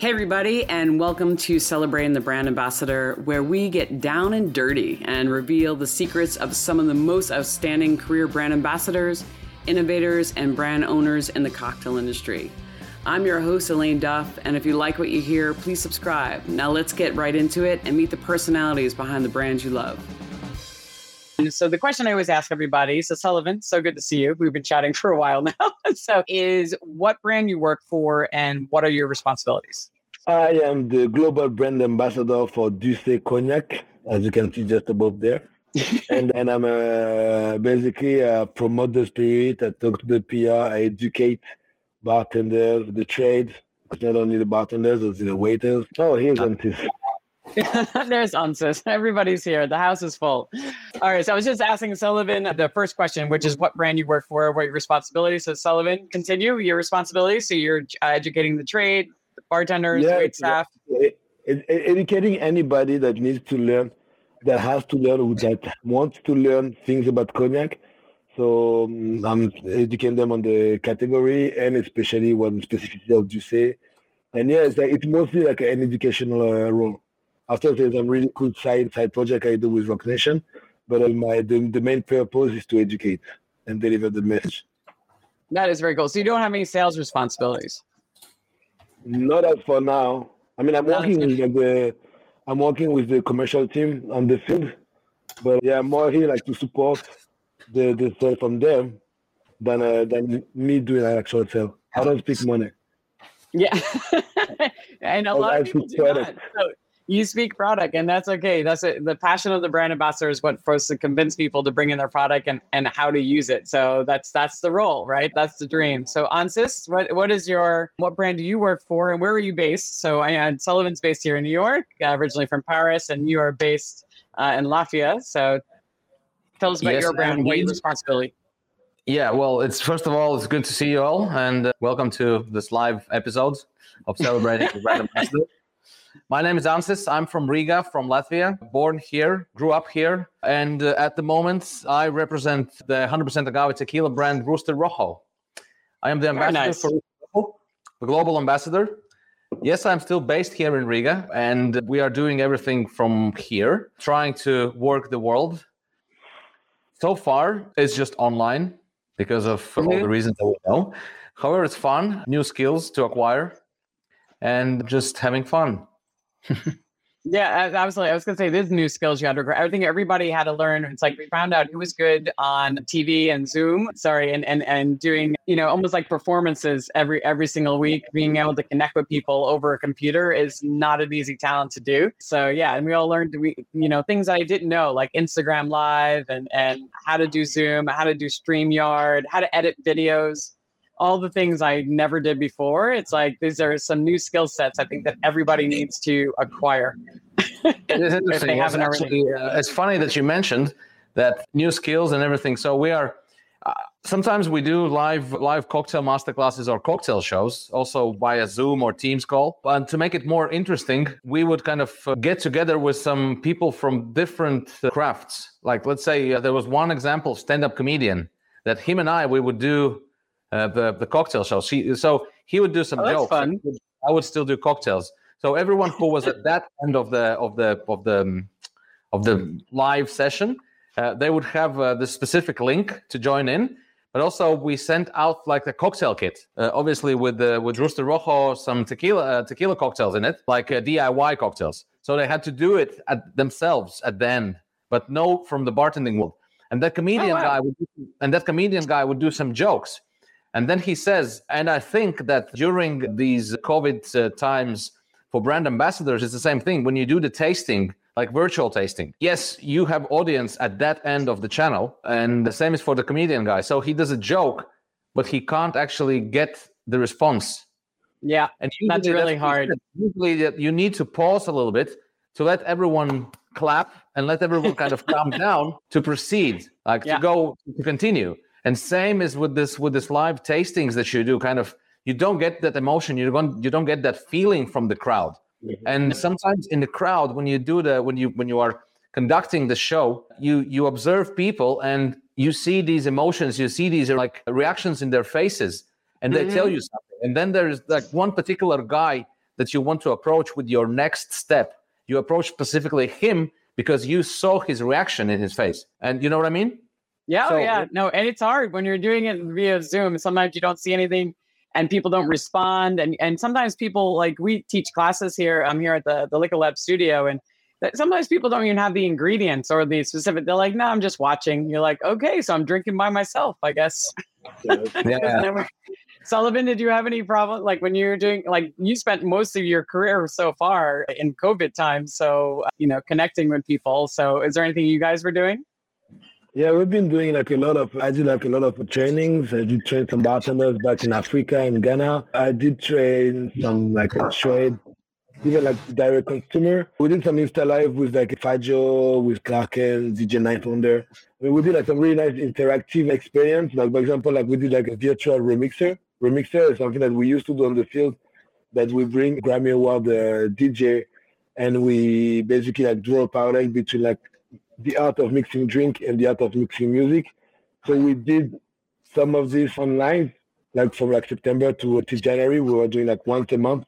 Hey, everybody, and welcome to Celebrating the Brand Ambassador, where we get down and dirty and reveal the secrets of some of the most outstanding career brand ambassadors, innovators, and brand owners in the cocktail industry. I'm your host, Elayne Duff, and if you like what you hear, please subscribe. Now, let's get right into it and meet the personalities behind the brands you love. So the question I always ask everybody, so Sullivan, so good to see you. We've been chatting for a while now. so is what brand you work for and what are your responsibilities? I am the global brand ambassador for D'USSÉ Cognac, as you can see just above there. and and I'm uh, basically a promote the spirit. I talk to the PR. I educate bartenders, the trade. It's not only the bartenders, it's the waiters. Oh, here's Ansis. There's Ansis. Everybody's here. The house is full. All right. So I was just asking Sullivan the first question, which is what brand you work for, what your responsibilities. So Sullivan, continue your responsibilities. So you're uh, educating the trade, the bartenders, yeah, wait staff. educating anybody that needs to learn, that has to learn, that wants to learn things about cognac. So um, I'm educating them on the category and especially what specificity of D'USSÉ. And yeah, it's, like, it's mostly like an educational uh, role. After there's a really cool side side project I do with Roc Nation, but my the, the main purpose is to educate and deliver the message. That is very cool. So you don't have any sales responsibilities? Not as for now. I mean, I'm no, working with the I'm working with the commercial team on the field, but yeah, I'm more here like to support the the sale from them than uh, than me doing an actual sale. I don't speak money. Yeah, and a lot of people do not. So you speak product and that's okay. That's it. The passion of the brand ambassador is what first to convince people to bring in their product and and how to use it. So that's that's the role right? That's the dream. So ansis what what is your what brand do you work for and where are you based? So i am sullivan's based here in new york uh, originally from paris and you are based uh, in latvia so tell us about yes, your brand what your responsibility yeah, well, it's first of all, it's good to see you all, and uh, welcome to this live episode of celebrating the brand ambassador. My name is Ansis. I'm from Riga, from Latvia. Born here, grew up here, and uh, at the moment, I represent the 100% agave tequila brand Rooster Rojo. I am the ambassador nice. for the global ambassador. Yes, I'm still based here in Riga, and we are doing everything from here, trying to work the world. So far, it's just online because of all the reasons that we know. However, it's fun, new skills to acquire, and just having fun yeah, absolutely. I was going to say, there's new skills you had to grow. I think everybody had to learn. It's like we found out who was good on TV and Zoom. Sorry, and and and doing you know almost like performances every every single week. Being able to connect with people over a computer is not an easy talent to do. So yeah, and we all learned we you know things I didn't know like Instagram Live and and how to do Zoom, how to do Streamyard, how to edit videos all the things I never did before. It's like these are some new skill sets I think that everybody needs to acquire. it is interesting. it's, actually, uh, it's funny that you mentioned that new skills and everything. So we are. Uh, sometimes we do live live cocktail masterclasses or cocktail shows, also via Zoom or Teams call. And to make it more interesting, we would kind of uh, get together with some people from different uh, crafts. Like let's say uh, there was one example, stand-up comedian, that him and I we would do uh, the the cocktail show. She, so he would do some oh, jokes. I would still do cocktails. So everyone who was at that end of the of the of the um, of the live session, uh, they would have uh, the specific link to join in. But also we sent out like a cocktail kit, uh, obviously with the with Rooster Rojo some tequila uh, tequila cocktails in it, like uh, DIY cocktails. So they had to do it at themselves at the end, but no from the bartending world. And that comedian oh, wow. guy would and that comedian guy would do some jokes and then he says, and I think that during these COVID uh, times for brand ambassadors, it's the same thing. When you do the tasting, like virtual tasting, yes, you have audience at that end of the channel. And the same is for the comedian guy. So he does a joke, but he can't actually get the response. Yeah, and that's really that's hard. Usually you need to pause a little bit to let everyone clap and let everyone kind of calm down to proceed, like yeah. to go to continue. And same is with this with this live tastings that you do. Kind of, you don't get that emotion. You don't you don't get that feeling from the crowd. Mm-hmm. And sometimes in the crowd, when you do the when you when you are conducting the show, you you observe people and you see these emotions. You see these like reactions in their faces, and they mm-hmm. tell you something. And then there's like one particular guy that you want to approach with your next step. You approach specifically him because you saw his reaction in his face. And you know what I mean? Yeah, oh, so, yeah. No, and it's hard when you're doing it via Zoom. Sometimes you don't see anything and people don't respond. And and sometimes people like we teach classes here. I'm here at the, the Liquor Lab studio and sometimes people don't even have the ingredients or the specific they're like no i'm just watching you're like okay so i'm drinking by myself i guess yeah. sullivan did you have any problem like when you're doing like you spent most of your career so far in covid time so you know connecting with people so is there anything you guys were doing yeah, we've been doing like a lot of. I did like a lot of trainings. I did train some bartenders back in Africa and Ghana. I did train some like trade, even like direct consumer. We did some Insta live with like Fajo, with Clarken, DJ Night Wonder. I mean, we did like some really nice interactive experience. Like for example, like we did like a virtual remixer. Remixer is something that we used to do on the field, that we bring Grammy Award uh, DJ, and we basically like draw a parallel between like the art of mixing drink and the art of mixing music. So we did some of this online, like from like September to, uh, to January. We were doing like once a month.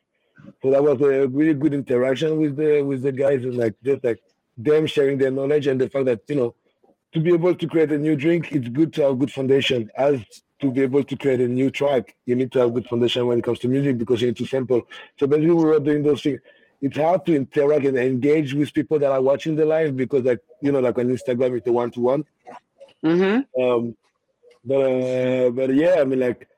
So that was a really good interaction with the with the guys and like just like them sharing their knowledge and the fact that you know to be able to create a new drink, it's good to have good foundation. As to be able to create a new track, you need to have good foundation when it comes to music because you need to sample. So basically, we were doing those things it's hard to interact and engage with people that are watching the live because like you know like on instagram it's a one-to-one mm-hmm. um but uh, but yeah i mean like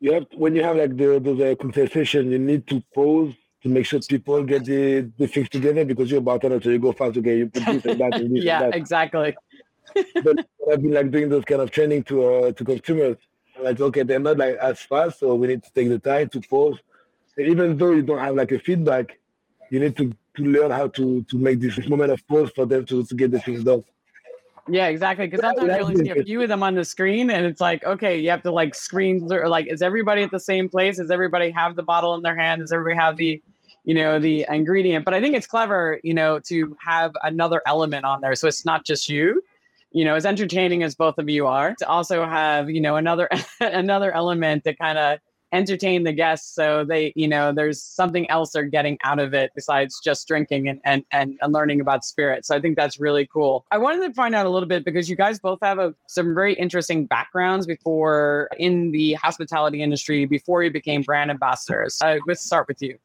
you have to, when you have like the the, conversation you need to pause to make sure people get the, the things together because you're about to so you go fast okay you put this and that and this yeah and that. exactly but i've been like doing those kind of training to uh, to consumers like okay they're not like as fast so we need to take the time to pause even though you don't have like a feedback you need to, to learn how to to make this moment of pause for them to, to get the things done. Yeah, exactly. Because sometimes you only see a few of them on the screen, and it's like, okay, you have to like screen or like, is everybody at the same place? Does everybody have the bottle in their hand? Does everybody have the, you know, the ingredient? But I think it's clever, you know, to have another element on there, so it's not just you. You know, as entertaining as both of you are, to also have, you know, another another element to kind of entertain the guests so they you know there's something else they're getting out of it besides just drinking and, and and, and learning about spirit so i think that's really cool. I wanted to find out a little bit because you guys both have a, some very interesting backgrounds before in the hospitality industry before you became brand ambassadors. Uh, let's start with you.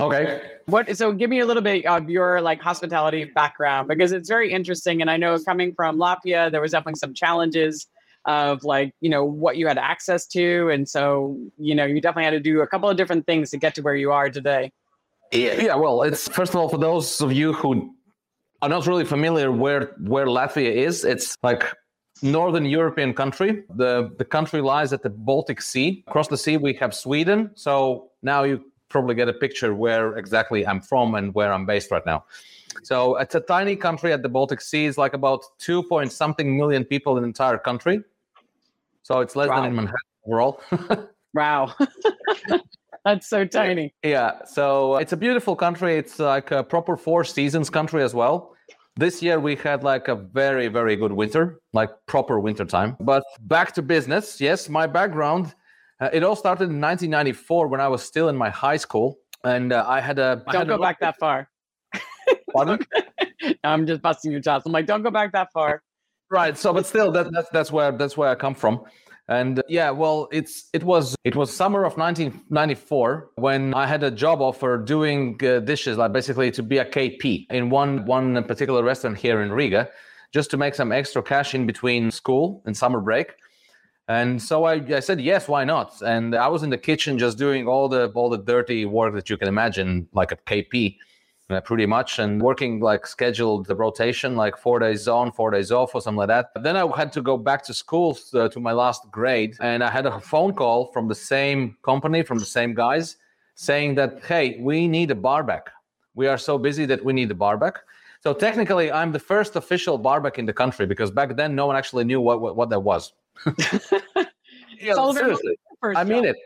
Okay. What so give me a little bit of your like hospitality background because it's very interesting and I know coming from Latvia there was definitely some challenges of like you know what you had access to and so you know you definitely had to do a couple of different things to get to where you are today. Yeah, yeah well it's first of all for those of you who are not really familiar where where latvia is it's like northern european country. The the country lies at the baltic sea. Across the sea we have sweden. So now you probably get a picture where exactly i'm from and where i'm based right now. So it's a tiny country at the baltic sea. It's like about 2 point something million people in the entire country so it's less wow. than in Manhattan overall. wow. That's so tiny. Yeah. So it's a beautiful country. It's like a proper four seasons country as well. This year we had like a very, very good winter, like proper winter time. But back to business. Yes, my background, uh, it all started in 1994 when I was still in my high school. And uh, I had a. Don't had go a back that far. Pardon? I'm just busting your chops. I'm like, don't go back that far right so but still that, that's that's where that's where i come from. And uh, yeah well it's it was it was summer of 1994 when i had a job offer doing uh, dishes like basically to be a kp in one one particular restaurant here in riga just to make some extra cash in between school and summer break. And so I, I said yes why not? And i was in the kitchen just doing all the all the dirty work that you can imagine like a kp uh, pretty much and working like scheduled the rotation like four days on four days off or something like that. But then i had to go back to school uh, to my last grade and i had a phone call from the same company from the same guys saying that hey we need a bar back we are so busy that we need a bar back so technically i'm the first official bar back in the country because back then no one actually knew what what, what that was. Yeah, seriously. i mean it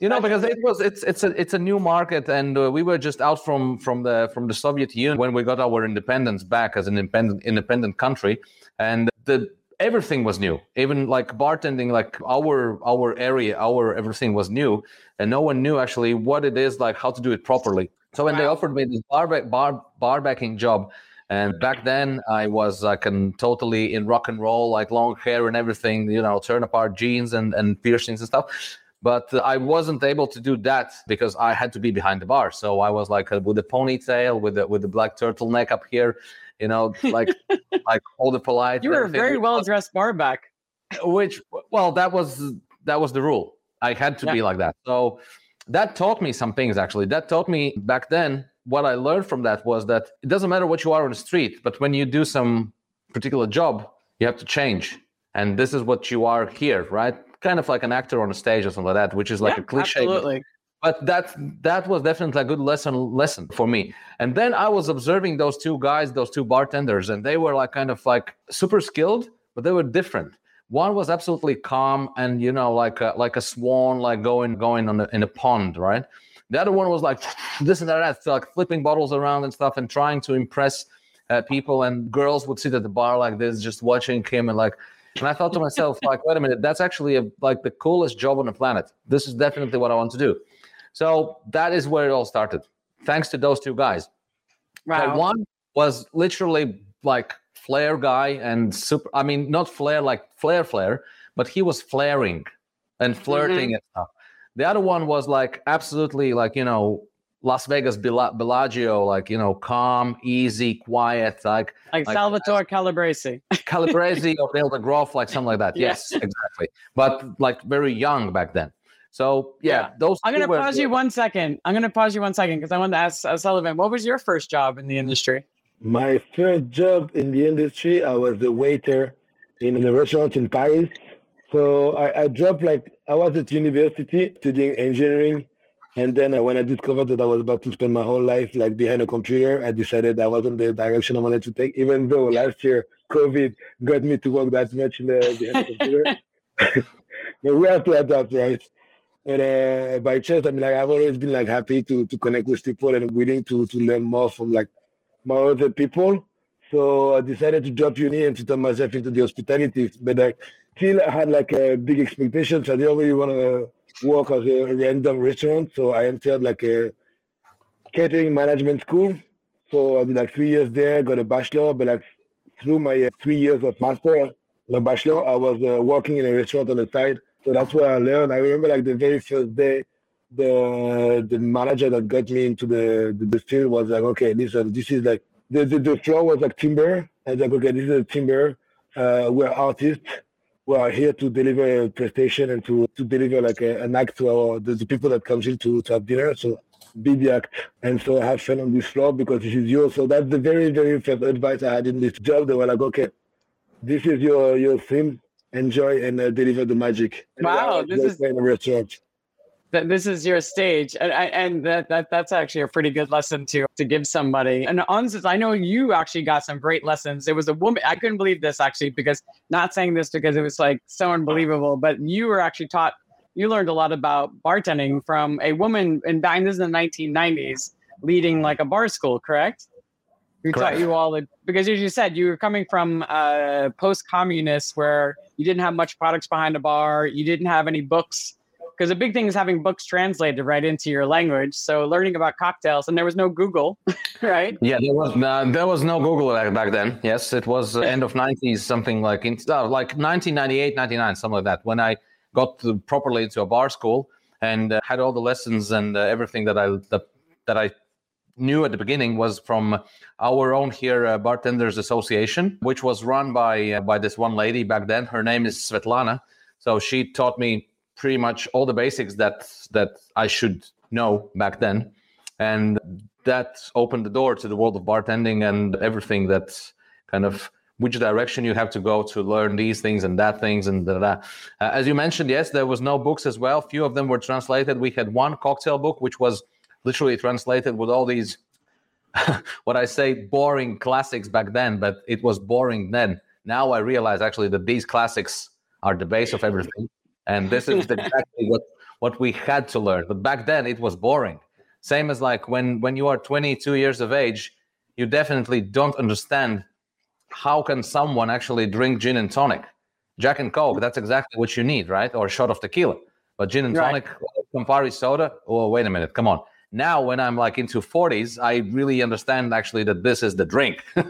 you know because it was it's it's a it's a new market and uh, we were just out from from the from the soviet union when we got our independence back as an independent independent country and the everything was new. Even like bartending like our our area our everything was new and no one knew actually what it is like how to do it properly. So when wow. they offered me this bar, bar bar backing job and back then i was like and totally in rock and roll like long hair and everything you know turn apart jeans and and piercings and stuff but I wasn't able to do that because I had to be behind the bar. So I was like uh, with a ponytail, with the with the black turtleneck up here, you know, like like all the polite. You were a very well dressed barback. Which, well, that was that was the rule. I had to yeah. be like that. So that taught me some things. Actually, that taught me back then. What I learned from that was that it doesn't matter what you are on the street, but when you do some particular job, you have to change. And this is what you are here, right? Kind of like an actor on a stage or something like that, which is like yeah, a cliche. Absolutely. But that that was definitely a good lesson lesson for me. And then I was observing those two guys, those two bartenders, and they were like kind of like super skilled, but they were different. One was absolutely calm and you know like a, like a swan, like going going on the, in a pond, right? The other one was like this and that, like flipping bottles around and stuff, and trying to impress uh, people. And girls would sit at the bar like this, just watching him and like and I thought to myself, like, wait a minute, that's actually a, like the coolest job on the planet. This is definitely what I want to do. So that is where it all started, thanks to those two guys. Wow. one was literally like flair guy and super. I mean, not flair like flair flair, but he was flaring and flirting mm-hmm. and stuff. The other one was like absolutely like you know Las Vegas Bellagio, like you know, calm, easy, quiet, like like, like Salvatore Calabrese, Calabrese or Neil deGraff, like something like that. Yes, yes, exactly. But like very young back then. So yeah, yeah. those. I'm gonna pause you one second. I'm gonna pause you one second because I want to ask uh, Sullivan, what was your first job in the industry? My first job in the industry, I was a waiter in a restaurant in Paris. So I, I dropped like I was at university studying engineering and then uh, when I discovered that I was about to spend my whole life like behind a computer, I decided that wasn't the direction I wanted to take. Even though last year COVID got me to work that much in the behind the computer, but we have to adapt, right? And uh, by chance, I mean, like I've always been like happy to to connect with people and willing to to learn more from like my other people. So I decided to drop uni and to turn myself into the hospitality. But like, still, I had like a big expectations. I didn't really want to work at a random restaurant. So I entered like a catering management school. So I did like three years there, got a bachelor, but like through my uh, three years of master, the bachelor, I was uh, working in a restaurant on the side. So that's where I learned. I remember like the very first day, the the manager that got me into the the, the field was like, okay, this uh, this is like the, the the floor was like timber, and like okay, this is a timber. Uh, we're artists we are here to deliver a prestation and to, to deliver like a, an act to our the, the, people that comes in to, to have dinner. So be the act. And so have fun on this floor because this is yours. So that's the very, very first advice I had in this job. They were like, okay, this is your your theme. Enjoy and uh, deliver the magic. Wow, this is in a restaurant that this is your stage and and that, that that's actually a pretty good lesson to to give somebody. And Ansis, i know you actually got some great lessons. It was a woman i couldn't believe this actually because not saying this because it was like so unbelievable but you were actually taught you learned a lot about bartending from a woman in back this is the 1990s leading like a bar school correct? Who taught you all the because as you said you were coming from uh, post-communist where you didn't have much products behind a bar you didn't have any books because a big thing is having books translated right into your language. So learning about cocktails, and there was no Google, right? Yeah, there was uh, there was no Google back then. Yes, it was uh, end of '90s, something like in, uh, like 1998, 99, something like that. When I got to, properly into a bar school and uh, had all the lessons and uh, everything that I that, that I knew at the beginning was from our own here uh, bartenders association which was run by uh, by this one lady back then her name is svetlana so she taught me pretty much all the basics that that I should know back then, and that opened the door to the world of bartending and everything that kind of which direction you have to go to learn these things and that things and da, da. Uh, as you mentioned yes there was no books as well. Few of them were translated. We had one cocktail book which was literally translated with all these what i say boring classics back then but it was boring then. Now i realize actually that these classics are the base of everything and this is exactly what what we had to learn but back then it was boring same as like when when you are 22 years of age you definitely don't understand how can someone actually drink gin and tonic? Jack and Coke, that's exactly what you need, right? Or a shot of tequila. But gin and tonic, right. Campari soda, oh, wait a minute, come on. Now, when I'm like into 40s, I really understand actually that this is the drink. you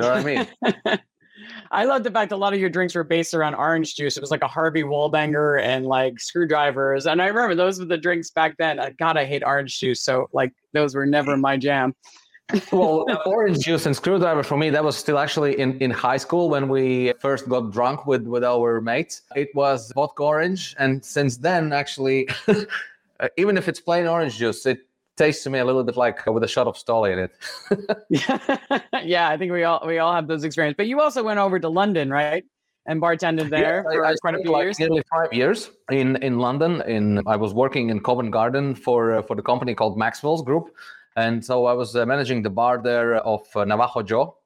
know what I mean? I love the fact a lot of your drinks were based around orange juice. It was like a Harvey Wallbanger and like screwdrivers. And I remember those were the drinks back then. Uh, God, I hate orange juice. So like those were never my jam. well, orange juice and screwdriver for me, that was still actually in, in high school when we first got drunk with, with our mates. It was vodka orange. And since then, actually, uh, even if it's plain orange juice, it tastes to me a little bit like with a shot of Stoli in it. yeah, I think we all we all have those experiences. But you also went over to London, right? And bartended there yeah, for I, quite a few like years. Nearly five years in in London. In I was working in Covent Garden for uh, for the company called Maxwell's Group, and so I was uh, managing the bar there of uh, Navajo Joe,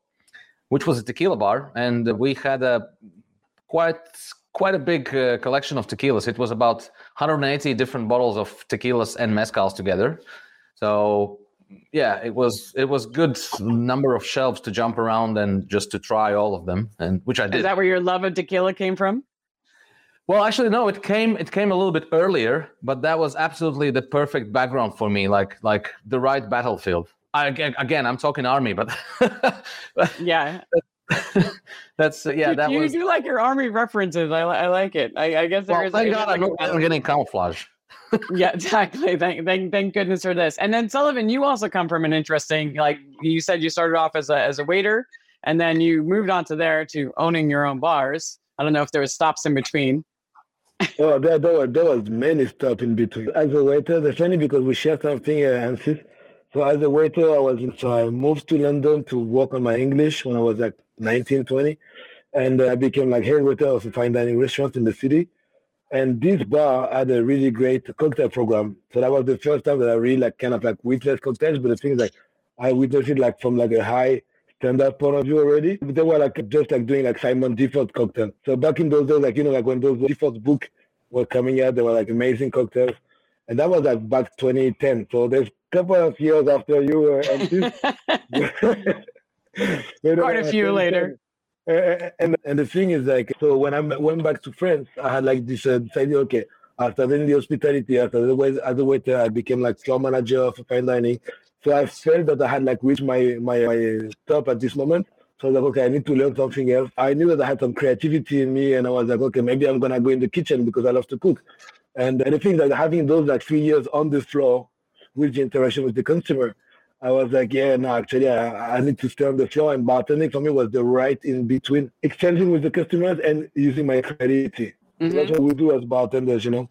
which was a tequila bar, and we had a quite quite a big uh, collection of tequilas. It was about 180 different bottles of tequilas and mezcals together. So yeah, it was it was good number of shelves to jump around and just to try all of them, and which I did. Is that where your love of tequila came from? Well, actually, no. It came it came a little bit earlier, but that was absolutely the perfect background for me, like like the right battlefield. I, again, I'm talking army, but yeah, that's uh, yeah. You, that you was. do like your army references. I, I like it. I, I guess there well, is. Thank God I'm, I'm getting camouflage yeah, exactly. Thank, thank, thank goodness for this. And then Sullivan, you also come from an interesting, like you said, you started off as a as a waiter, and then you moved on to there to owning your own bars. I don't know if there was stops in between. oh, there, there, were, there was many stops in between. As a waiter, it's funny because we share something, uh, Ansis. So as a waiter, I was so I moved to London to work on my English when I was like 19, 20. And uh, I became like head waiter of a fine dining restaurant in the city. And this bar had a really great cocktail program. So that was the first time that I really like kind of like witnessed cocktails. But the thing is like I witnessed it like from like a high standard point of view already. But they were like just like doing like Simon Difford cocktail. So back in those days, like you know, like when those Difford book were coming out, they were like amazing cocktails. And that was like back 2010. So there's a couple of years after you were Quite a few later. Uh, and and the thing is like so when I went back to France, I had like this uh, idea. Okay, after then the hospitality, after the as a waiter, I became like store manager of fine dining. So I felt that I had like reached my my, my top at this moment. So I was like, okay, I need to learn something else. I knew that I had some creativity in me, and I was like, okay, maybe I'm gonna go in the kitchen because I love to cook. And, and the thing that having those like three years on the floor with the interaction with the consumer, I was like, yeah, no, actually, I, I need to stay on the floor. And bartending for me was the right in between exchanging with the customers and using my creativity. Mm-hmm. That's what we do as bartenders, you know.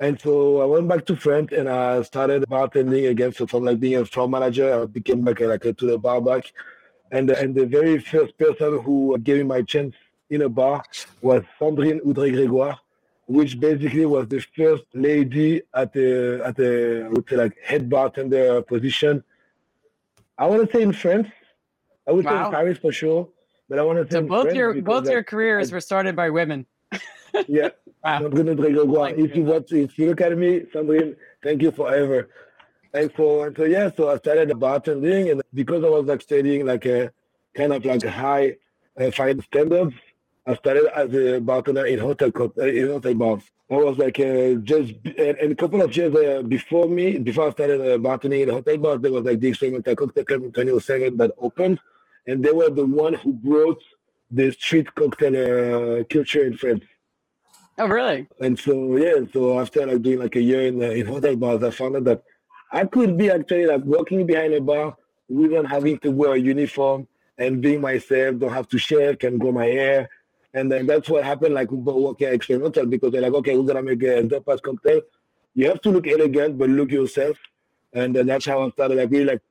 And so I went back to France and I started bartending again. So from like being a floor manager, I became like a, like a to the bar back. And and the very first person who gave me my chance in a bar was Sandrine Oudré Grégoire, which basically was the first lady at the at the I would say like head bartender position I want to say in France. I would wow. say in Paris for sure, but I want to say so both your both your careers I, were started by women. yeah, wow. If you watch, if you look at me, Sandrine, thank you forever. And so, so yeah, so I started bartending, and because I was like studying like a kind of like high uh, fine standards, I started as a bartender in hotel uh, in hotel bars. I was like uh, just and, and, a couple of years uh, before me, before I started uh, bartending in hotel bars, there was like the experimental cocktail club in 2007 that opened, and they were the one who brought the street cocktail uh, culture in France. Oh, really? And so yeah, so after like doing like a year in uh, in hotel bars, I found out that I could be actually like working behind a bar without having to wear a uniform and being myself, don't have to shave, can grow my hair and then that's what happened, like working experimental, because they're like, okay, we're gonna make a tapas cocktail. You have to look elegant, but look yourself. And then that's how I started, like really like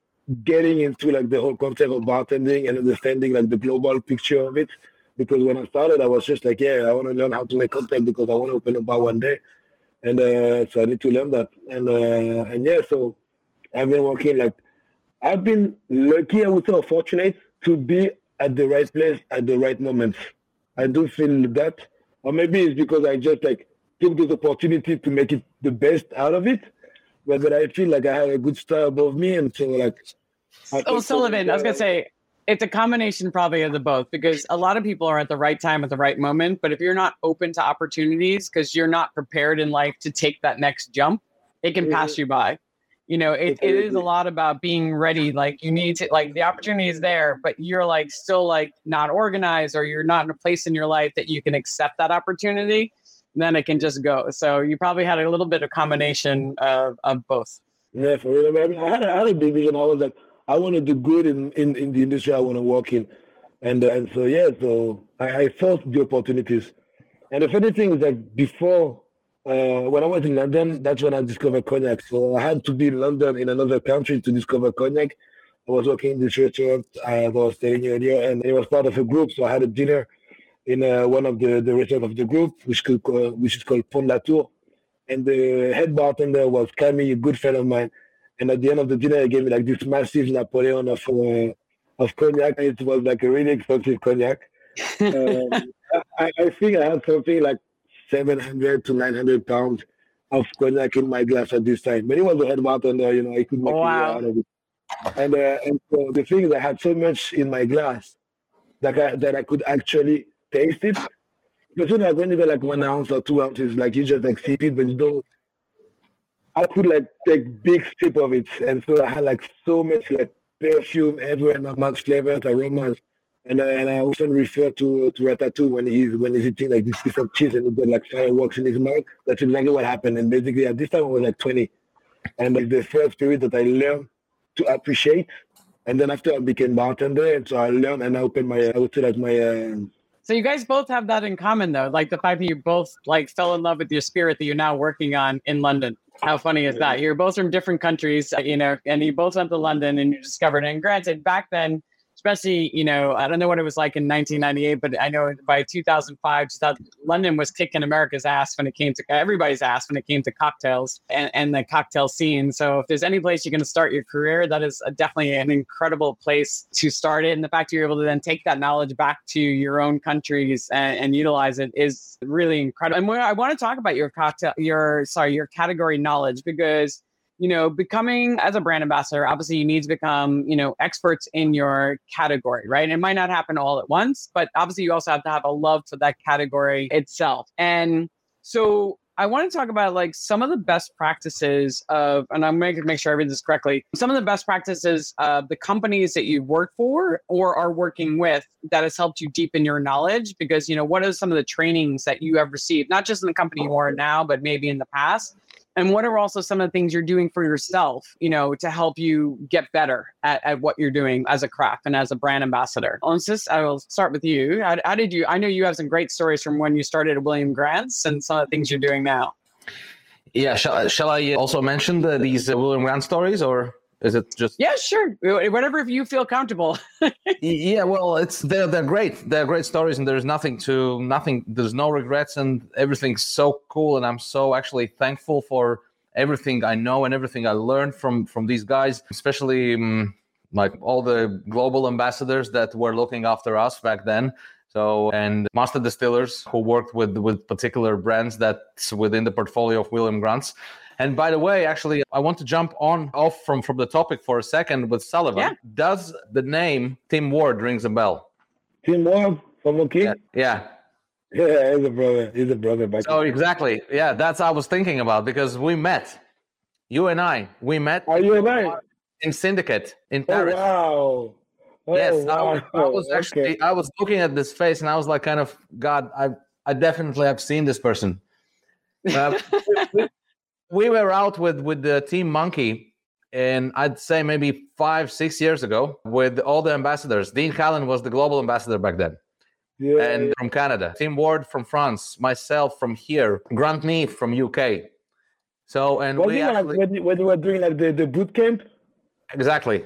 getting into like the whole concept of bartending and understanding like the global picture of it. Because when I started, I was just like, yeah, I want to learn how to make cocktail because I want to open a bar one day, and uh, so I need to learn that. And uh, and yeah, so I've been working like I've been lucky, I would say, fortunate to be at the right place at the right moment. I do feel that, or maybe it's because I just like took this opportunity to make it the best out of it. But, but I feel like I have a good star above me, and so like. oh, Sullivan, I was gonna say, it's a combination probably of the both because a lot of people are at the right time at the right moment. But if you're not open to opportunities because you're not prepared in life to take that next jump, it can pass mm-hmm. you by. You know, it, it is a lot about being ready. Like you need to like the opportunity is there, but you're like still like not organized or you're not in a place in your life that you can accept that opportunity. Then it can just go. So you probably had a little bit of combination of, of both. Yeah, for real. I, mean, I had, I had a big vision. I was like, I want to do good in, in, in the industry I want to work in. And uh, and so, yeah, so I, I felt the opportunities. And the funny thing is that before, uh, when I was in London, that's when I discovered cognac. So I had to be in London in another country to discover cognac. I was working in this restaurant, as I was telling you earlier, and it was part of a group. So I had a dinner in uh, one of the, the restaurants of the group, which, could, uh, which is called Pont Latour. And the head bartender was Camille, a good friend of mine. And at the end of the dinner, he gave me like this massive Napoleon of uh, of cognac. It was like a really expensive cognac. um, I, I, think I had something like 700 to 900 pounds of cognac in my glass at this time. But he was a head bartender, you know, I could make oh, wow. out of it. And, uh, and so the thing is, I had so much in my glass that I, that I could actually taste it. Because you know, when you get like one ounce or two ounces, like you just like sip it, but you don't I could like take big sip of it, and so I had like so much like perfume everywhere, not much flavors, aromas, and uh, and I often refer to to Ratatouille when he's when he's eating like this piece of cheese and he got like fireworks in his mouth. That's exactly what happened. And basically at this time I was like 20, and like the first period that I learned to appreciate, and then after I became bartender, and so I learned and I opened my I would say like my. Uh, so you guys both have that in common though, like the fact that you both like fell in love with your spirit that you're now working on in London. How funny is that? You're both from different countries, you know, and you both went to London and you discovered. And granted, back then, especially, you know, I don't know what it was like in 1998, but I know by 2005, 2000, London was kicking America's ass when it came to everybody's ass when it came to cocktails and, and the cocktail scene. So if there's any place you're going to start your career, that is definitely an incredible place to start it. And the fact you're able to then take that knowledge back to your own countries and, and utilize it is really incredible. And I want to talk about your cocktail, your sorry, your category knowledge because you know, becoming as a brand ambassador, obviously you need to become, you know, experts in your category, right? It might not happen all at once, but obviously you also have to have a love for that category itself. And so I want to talk about like some of the best practices of, and I'm going to make sure I read this correctly. Some of the best practices of the companies that you work for or are working with that has helped you deepen your knowledge. Because you know, what are some of the trainings that you have received, not just in the company you are now, but maybe in the past, and what are also some of the things you're doing for yourself you know to help you get better at, at what you're doing as a craft and as a brand ambassador? Ansis, i will start with you. How, how did you i know you have some great stories from when you started at william grant's and some of the things you're doing now. Yeah shall, shall i also mention the, these uh, william grant stories or is it just? Yeah, sure. Whatever you feel comfortable. yeah, well, it's they're they're great. They're great stories, and there's nothing to nothing. There's no regrets, and everything's so cool. And I'm so actually thankful for everything I know and everything I learned from from these guys, especially um, like all the global ambassadors that were looking after us back then. So and master distillers who worked with with particular brands that's within the portfolio of William Grant's. And by the way, actually, I want to jump on off from from the topic for a second with Sullivan. Yeah. Does the name Tim Ward rings a bell? Tim Ward from OK? Yeah. yeah. Yeah, he's a brother. He's a brother. Back oh, exactly. Yeah, that's I was thinking about because we met. You and I, we met. Are you and I? In Syndicate in oh, Paris. Oh, wow. yes, wow. I, I, was actually okay. I was looking at this face and I was like, kind of, God, I I definitely have seen this person. Uh, we were out with with the team Monkey, and I'd say maybe five six years ago with all the ambassadors. Dean Callan was the global ambassador back then. Yeah. And from Canada, Tim Ward from France, myself from here, Grant Neath from UK. So and we actually, like when, when we were doing like the, the boot camp. Exactly.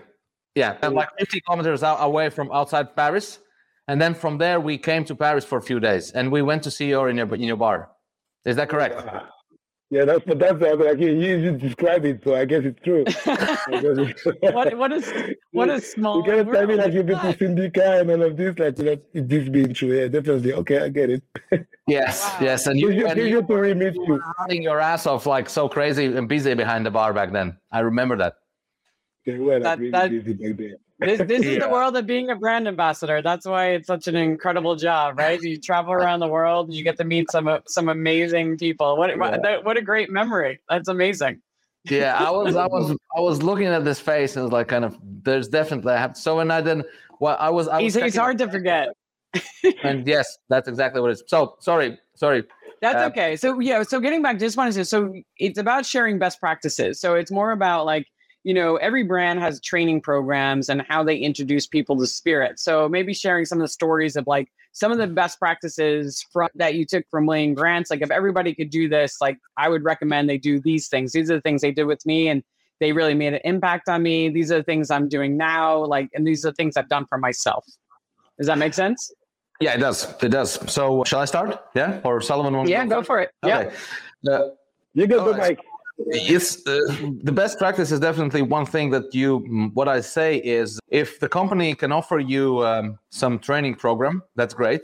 Yeah, and like 50 kilometers out, away from outside Paris, and then from there we came to Paris for a few days, and we went to see you in your in your bar. Is that correct? Yeah. Yeah, that's but that's uh, like you, you describe it, so I guess it's true. what what is what is small? You can't tell me like you've been to Syndicat and all of this, like you know, this being true. Yeah, definitely. Okay, I get it. yes, wow. yes, and you, you, and you, you, you were running your ass off like so crazy and busy behind the bar back then. I remember that. They were like that, really that, busy back then. This this yeah. is the world of being a brand ambassador. That's why it's such an incredible job, right? You travel around the world, you get to meet some some amazing people. What yeah. what a great memory! That's amazing. Yeah, I was I was I was looking at this face and was like, kind of, there's definitely I have so, and I then well, I was I was he's, he's hard to forget. and yes, that's exactly what it is. So sorry, sorry. That's uh, okay. So yeah, so getting back, just wanted to say, so it's about sharing best practices. So it's more about like you know, every brand has training programs and how they introduce people to spirit. So maybe sharing some of the stories of like some of the best practices from that you took from William Grant's. Like if everybody could do this, like I would recommend they do these things. These are the things they did with me and they really made an impact on me. These are the things I'm doing now. Like, and these are the things I've done for myself. Does that make sense? Yeah, it does. It does. So shall I start? Yeah. Or Sullivan Yeah, go for it. Okay. Yeah. Uh, you go, the it's uh, the best practice is definitely one thing that you what i say is if the company can offer you um, some training program that's great.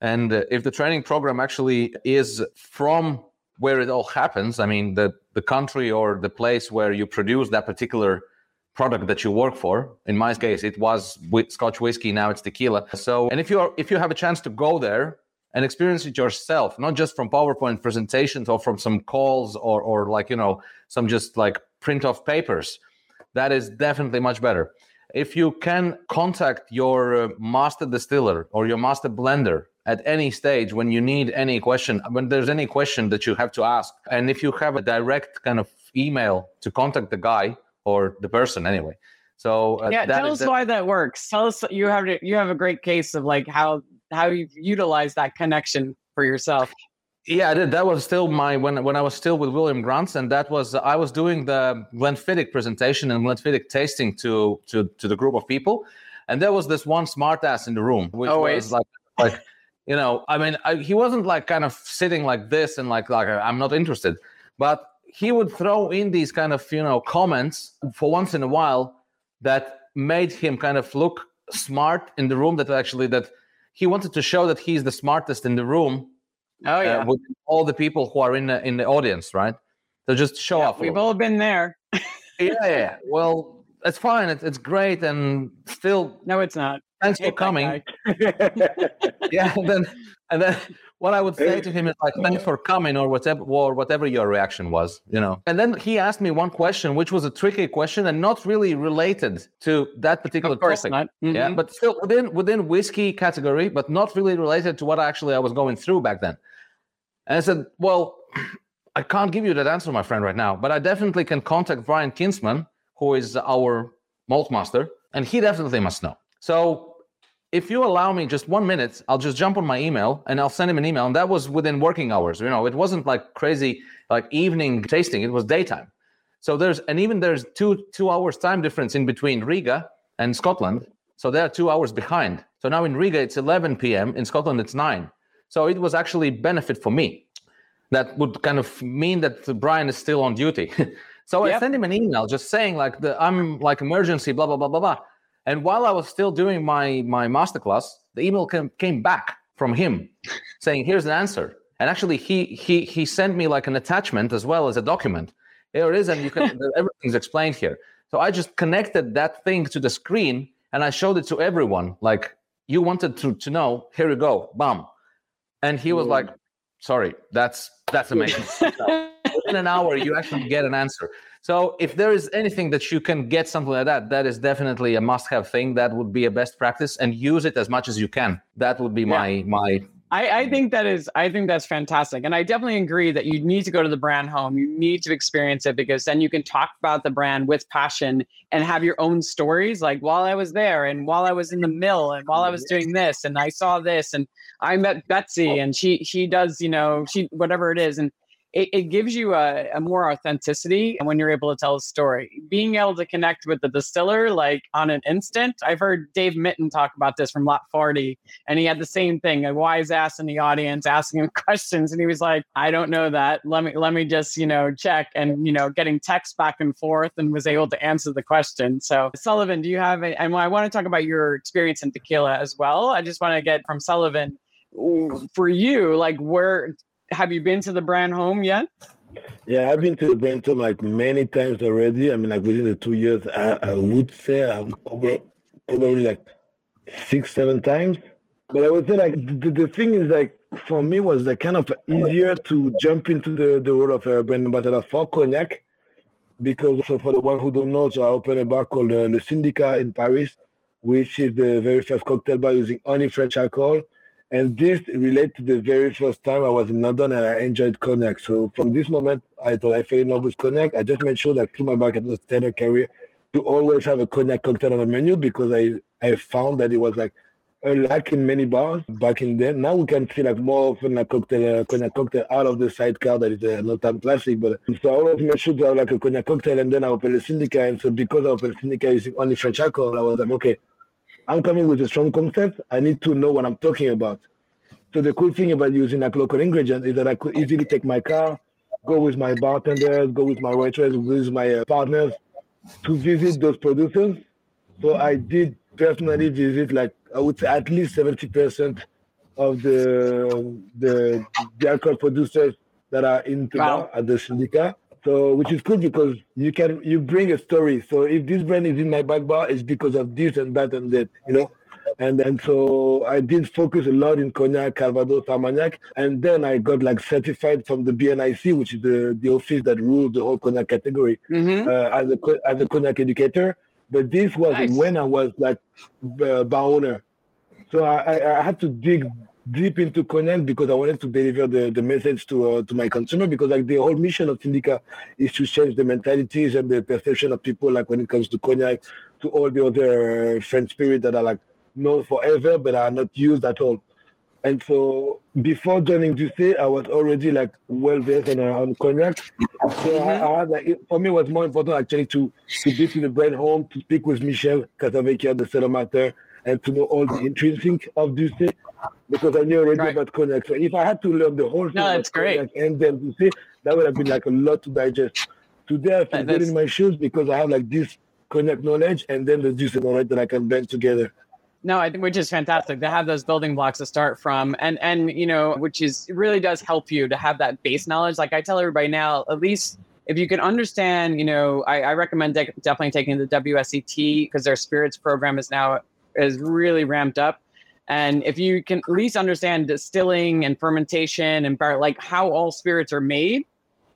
And uh, if the training program actually is from where it all happens i mean the the country or the place where you produce that particular product that you work for in my case it was with scotch whiskey now it's tequila. So and if you are if you have a chance to go there and experience it yourself, not just from PowerPoint presentations or from some calls or or like you know some just like print off papers. That is definitely much better. If you can contact your uh, master distiller or your master blender at any stage when you need any question, when there's any question that you have to ask, and if you have a direct kind of email to contact the guy or the person anyway. So uh, yeah, tell us why that works. Tell us you have you have a great case of like how how do you utilize that connection for yourself. Yeah, I did. That was still my when when I was still with William Grant, and that was I was doing the Glenfiddich presentation and Glenfiddich tasting to to to the group of people, and there was this one smartass in the room, which Always. was like like you know, I mean, I, he wasn't like kind of sitting like this and like like I'm not interested, but he would throw in these kind of you know comments for once in a while that made him kind of look smart in the room that actually that he wanted to show that he's the smartest in the room. Oh yeah, uh, with all the people who are in the, in the audience, right? So just show yeah, off. We've all been there. yeah, yeah. Well, it's fine. It's, it's great, and still. No, it's not. Thanks for coming. yeah, then and then what I would say to him is like, "Thanks for coming," or whatever, or whatever your reaction was, you know. And then he asked me one question, which was a tricky question and not really related to that particular of course topic. Not. Mm-hmm. Yeah, but still within within whiskey category, but not really related to what actually I was going through back then. And I said, "Well, I can't give you that answer, my friend, right now, but I definitely can contact Brian Kinsman, who is our malt master, and he definitely must know." So if you allow me just one minute, I'll just jump on my email and I'll send him an email. And that was within working hours. You know, it wasn't like crazy like evening tasting. It was daytime. So there's and even there's two two hours time difference in between Riga and Scotland. So they're two hours behind. So now in Riga it's 11 p.m. In Scotland it's nine. So it was actually benefit for me. That would kind of mean that Brian is still on duty. so yep. I sent him an email just saying like the I'm like emergency blah blah blah blah blah. And while I was still doing my my masterclass, the email came, came back from him saying, "Here's an answer." And actually, he he he sent me like an attachment as well as a document. Here it is, and you can everything's explained here. So I just connected that thing to the screen and I showed it to everyone. Like you wanted to to know, here you go, bam. And he was like, "Sorry, that's that's amazing." Within an hour, you actually get an answer. So if there is anything that you can get something like that, that is definitely a must-have thing. That would be a best practice, and use it as much as you can. That would be my yeah. my. I, I think that is. I think that's fantastic, and I definitely agree that you need to go to the brand home. You need to experience it because then you can talk about the brand with passion and have your own stories. Like while I was there, and while I was in the mill, and while I was doing this, and I saw this, and I met Betsy, and she she does you know she whatever it is, and it, it gives you a, a, more authenticity when you're able to tell a story. Being able to connect with the distiller like on an instant. I've heard Dave Mitton talk about this from Lot 40, and he had the same thing, a wise ass in the audience asking him questions, and he was like, I don't know that. Let me let me just, you know, check and you know, getting text back and forth and was able to answer the question. So Sullivan, do you have a and I want to talk about your experience in tequila as well. I just want to get from Sullivan for you, like where have you been to the brand home yet? Yeah, I've been to the brand home like many times already. I mean, like within the two years, I, I would say I'm over probably like six, seven times. But I would say like the, the thing is like for me was like kind of easier to jump into the, the role of a brand ambassador for cognac because so for the one who don't know, so I opened a bar called uh, Le Syndicat in Paris, which is the very first cocktail bar using only French alcohol. And this relates to the very first time I was in London and I enjoyed cognac. So from this moment, I thought I fell in love with cognac. I just made sure that through my bartender career to always have a cognac cocktail on the menu because I, I found that it was like a lack in many bars back in then. Now we can see like more often a cocktail, uh, cognac cocktail out of the sidecar that is a not time classic. But so I always made sure to have like a cognac cocktail and then I opened a Syndicat. And so because I opened a Syndicat using only French alcohol, I was like, okay, I'm coming with a strong concept. I need to know what I'm talking about. So the cool thing about using like local ingredients is that I could easily take my car, go with my bartenders, go with my waitress, go with my uh, partners to visit those producers. So I did personally visit like I would say at least 70% of the the, the alcohol producers that are in wow. at the syndicat. So, which is cool because you can you bring a story. So, if this brand is in my back bar, it's because of this and that and that, you know. And and so I did focus a lot in cognac, Calvados, Armagnac, and then I got like certified from the BNIC, which is the, the office that rules the whole cognac category, mm-hmm. uh, as a as a cognac educator. But this was nice. when I was like uh, bar owner, so I, I had to dig deep into cognac because I wanted to deliver the, the message to uh, to my consumer because like the whole mission of Syndicat is to change the mentalities and the perception of people like when it comes to cognac to all the other French spirits that are like known forever but are not used at all. And so before joining D'USSÉ, I was already like well versed on, on cognac. So mm-hmm. I, I, had like for me it was more important actually to to be to the brand home, to speak with Michel Casavecchia, the cellar master, and to know all the intrinsic of D'USSÉ because I knew already right. about cognac. So if I had to learn the whole thing no, that's great. and then D'USSÉ, that would have been like a lot to digest. Today I feel good in my shoes because I have like this cognac knowledge and then the D'USSÉ knowledge that I can blend together. No, I think which is fantastic to have those building blocks to start from, and and you know, which is really does help you to have that base knowledge. Like I tell everybody now, at least if you can understand, you know, I, I recommend de- definitely taking the WSET because their spirits program is now is really ramped up. And if you can at least understand distilling and fermentation and like how all spirits are made,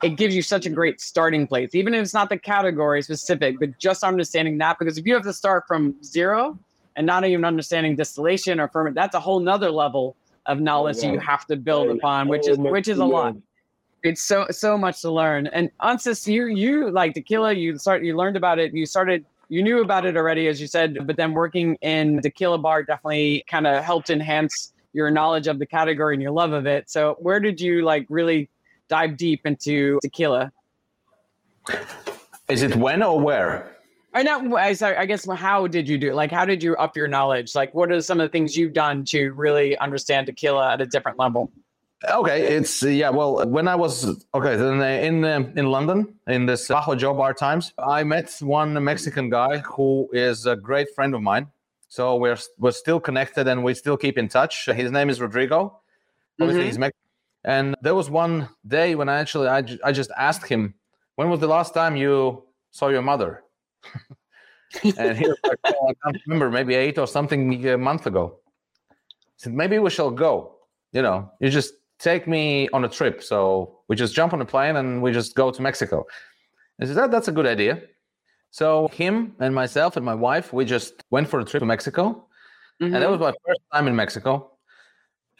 it gives you such a great starting place, even if it's not the category specific, but just understanding that. Because if you have to start from zero, and not even understanding distillation or ferment. That's a whole nother level of knowledge oh, you have to build upon, which is which is a lot. It's so so much to learn. And Ansis, you you like tequila, you start you learned about it, you started you knew about it already, as you said, but then working in tequila bar definitely kind of helped enhance your knowledge of the category and your love of it. So where did you like really dive deep into tequila? Is it when or where? I know. I, I guess how did you do? Like, how did you up your knowledge? Like, what are some of the things you've done to really understand tequila at a different level? Okay, it's uh, yeah. Well, when I was okay then uh, in uh, in London in this Bajo Joe Bar times, I met one Mexican guy who is a great friend of mine. So we're we're still connected and we still keep in touch. His name is Rodrigo. Obviously, mm-hmm. he's Mexican. And there was one day when I actually I, I just asked him, when was the last time you saw your mother? and he was like, oh, I can't remember, maybe eight or something a month ago. I said, maybe we shall go. You know, you just take me on a trip. So we just jump on a plane and we just go to Mexico. I said, that, that's a good idea. So him and myself and my wife, we just went for a trip to Mexico. Mm-hmm. And that was my first time in Mexico.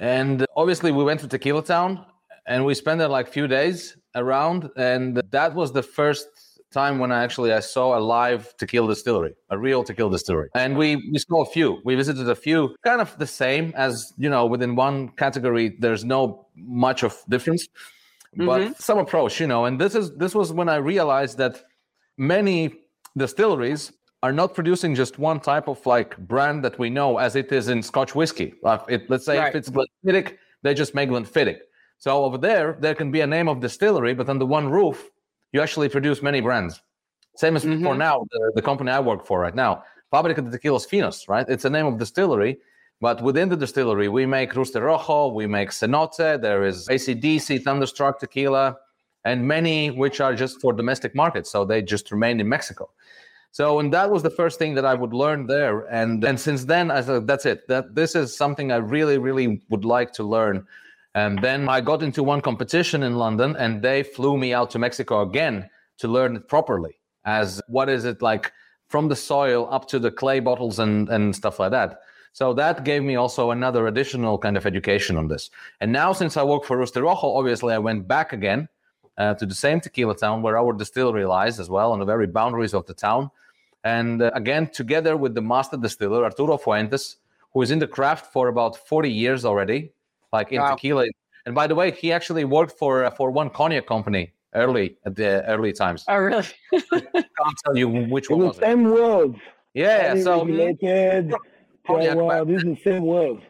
And obviously we went to Tequila Town and we spent like a few days around. And that was the first time when I actually I saw a live tequila distillery, a real tequila distillery, and we we saw a few. We visited a few, kind of the same as you know within one category. There's no much of difference, but mm-hmm. some approach, you know. And this is this was when I realized that many distilleries are not producing just one type of like brand that we know as it is in Scotch whiskey. Uh, it, let's say right. if it's Glenfiddich, they just make Glenfiddich. So over there, there can be a name of distillery, but under one roof, you actually produce many brands. Same as mm-hmm. for now, the, the, company I work for right now, Fábrica de Tequilas Finos, right? It's a name of distillery, but within the distillery, we make Rooster Rojo, we make Cenote, there is ACDC, Thunderstruck Tequila, and many which are just for domestic markets. So they just remain in Mexico. So, and that was the first thing that I would learn there. And and since then, I said, that's it. That this is something I really, really would like to learn. And then I got into one competition in London, and they flew me out to Mexico again to learn it properly. As what is it like from the soil up to the clay bottles and and stuff like that. So that gave me also another additional kind of education on this. And now, since I work for Rooster Rojo, obviously I went back again uh, to the same tequila town where our distillery lies as well, on the very boundaries of the town. And uh, again, together with the master distiller, Arturo Fuentes, who is in the craft for about 40 years already, like in wow. tequila. And by the way, he actually worked for uh, for one cognac company early at the early times. Oh, really? can't tell you which one. In the same world. Yeah. So related. Yeah, wow, this is the same world.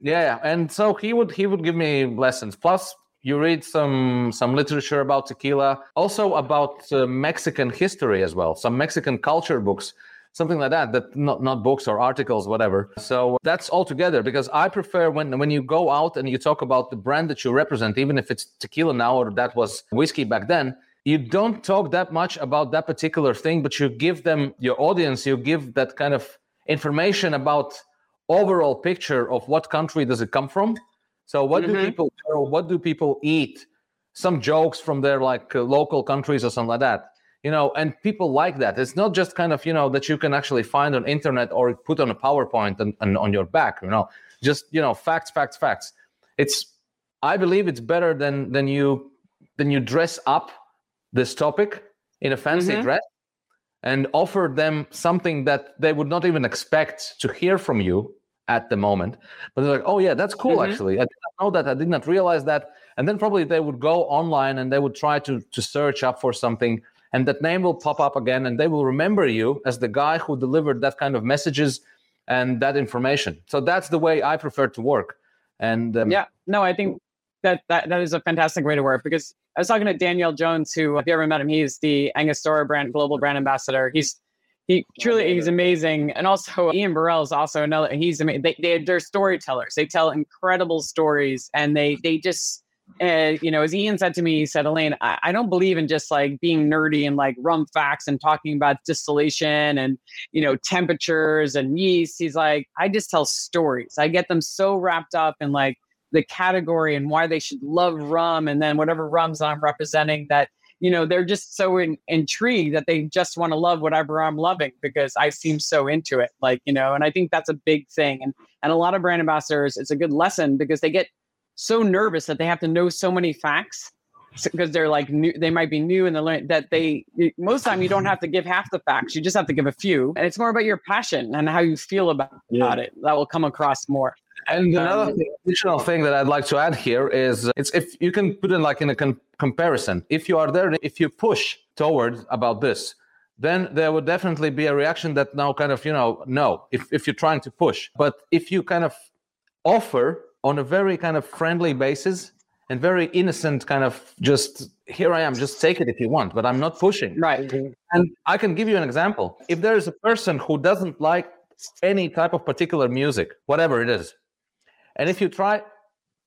Yeah, and so he would he would give me lessons. Plus, you read some some literature about tequila, also about uh, Mexican history as well, some Mexican culture books, something like that. That not not books or articles, whatever. So that's all together because I prefer when when you go out and you talk about the brand that you represent, even if it's tequila now or that was whiskey back then. You don't talk that much about that particular thing, but you give them your audience, you give that kind of information about overall picture of what country does it come from so what mm-hmm. do people what do people eat some jokes from their like local countries or something like that you know and people like that it's not just kind of you know that you can actually find on internet or put on a powerpoint and, and on your back you know just you know facts facts facts it's i believe it's better than than you than you dress up this topic in a fancy mm-hmm. dress and offer them something that they would not even expect to hear from you at the moment. But they're like, oh yeah, that's cool mm-hmm. actually. I did not know that. I did not realize that. And then probably they would go online and they would try to to search up for something, and that name will pop up again, and they will remember you as the guy who delivered that kind of messages and that information. So that's the way I prefer to work. And um, yeah, no, I think that, that that is a fantastic way to work because I was talking to Daniel Jones, who, if you ever met him, he's the Angostura brand global brand ambassador. He's he truly he's amazing, and also Ian Burrell is also another. He's amazing. They, they they're storytellers. They tell incredible stories, and they they just. Uh, you know, as Ian said to me, he said, Elayne, I, I don't believe in just like being nerdy and like rum facts and talking about distillation and, you know, temperatures and yeast. He's like, I just tell stories. I get them so wrapped up in like the category and why they should love rum and then whatever rums I'm representing that you know they're just so in, intrigued that they just want to love whatever I'm loving because I seem so into it like you know and I think that's a big thing and and a lot of brand ambassadors it's a good lesson because they get so nervous that they have to know so many facts because they're like new they might be new and they learn that they most time you don't have to give half the facts you just have to give a few and it's more about your passion and how you feel about, yeah. about it that will come across more and another um, additional thing that I'd like to add here is it's if you can put it like in a con- comparison. If you are there, if you push towards about this, then there would definitely be a reaction that now kind of you know no if if you're trying to push. But if you kind of offer on a very kind of friendly basis and very innocent kind of just here I am, just take it if you want, but I'm not pushing. Right. And I can give you an example. If there is a person who doesn't like any type of particular music, whatever it is, and if you try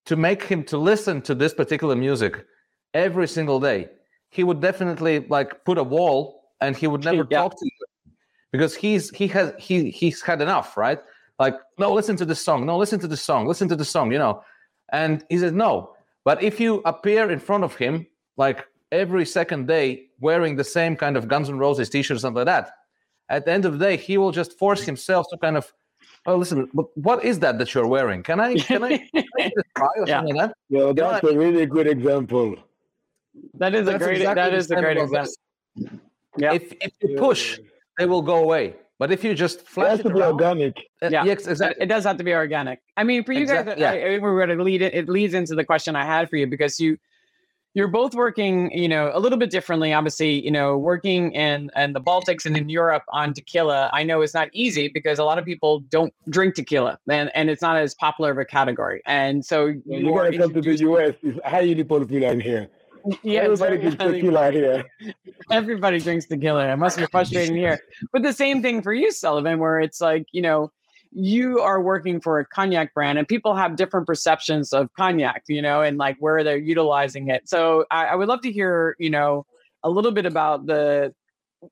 to make him to listen to this particular music every single day, he would definitely like put a wall and he would never yeah. talk to you because he's he has he he's had enough, right? Like, no, listen to this song. No, listen to this song. Listen to the song, you know. And he said, no. But if you appear in front of him like every second day wearing the same kind of Guns N' Roses t-shirt, something like that, at the end of the day, he will just force himself to kind of Oh, listen, but what is that that you're wearing? Can I can I, can I try or yeah. something like that? Well, that's a really good example. That is that's a great exactly that is a great example. Yeah. If if you push, they will go away. But if you just flash it, has to be organic. Uh, yeah, yes, exactly. It does have to be organic. I mean, for you exactly, guys, yeah. I, I, we're going to lead it. It leads into the question I had for you because you you're both working, you know, a little bit differently. Obviously, you know, working in in the Baltics and in Europe on tequila, I know is not easy because a lot of people don't drink tequila, and and it's not as popular of a category. And so you, you gotta come to the U.S. It's highly popular in here. Yeah, everybody drinks tequila here. Everybody drinks tequila. It must be frustrating here. But the same thing for you, Sullivan, where it's like, you know, you are working for a cognac brand and people have different perceptions of cognac, you know, and like where they're utilizing it. So I, I would love to hear, you know, a little bit about the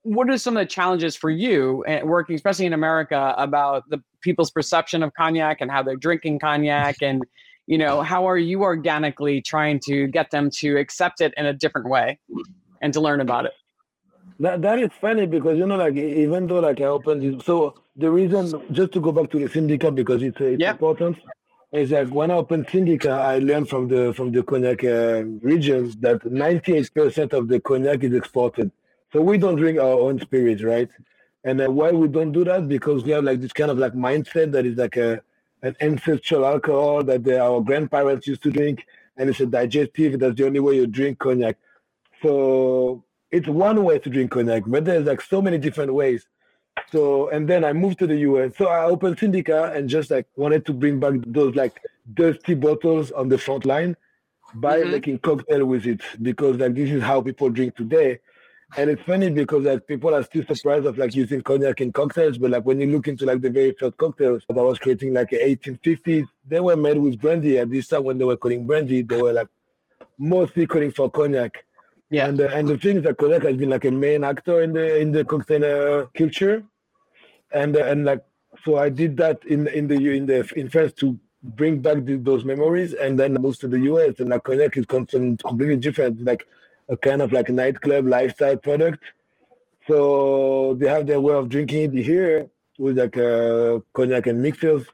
what are some of the challenges for you eh, working, especially in America, about the people's perception of cognac and how they're drinking cognac, and you know, how are you organically trying to get them to accept it in a different way and to learn about it? That that is funny because you know, like even though like I opened so the reason just to go back to the Syndicat because it's, it's yep. important is that when I opened Syndicat, I learned from the from the cognac uh, regions that 98% of the cognac is exported. So we don't drink our own spirits, right? And uh, why we don't do that? Because we have like this kind of like mindset that is like a an ancestral alcohol that the, our grandparents used to drink, and it's a digestive. That's the only way you drink cognac. So it's one way to drink cognac, but there's like so many different ways. So and then I moved to the US. So I opened Syndicat and just like wanted to bring back those like dusty bottles on the front line by mm-hmm. making cocktail with it because like this is how people drink today. And it's funny because like people are still surprised of like using cognac in cocktails, but like when you look into like the very first cocktails that I was creating like 1850s, they were made with brandy. At this time when they were calling brandy, they were like mostly calling for cognac. Yeah. And, uh, and the thing is that cognac has been like a main actor in the in the cocktail uh, culture, and uh, and like so I did that in in the in the in France to bring back the, those memories, and then moved to the US, and like cognac is completely different. Like a kind of like a nightclub lifestyle product. So they have their way of drinking it here with like uh, cognac and mixers.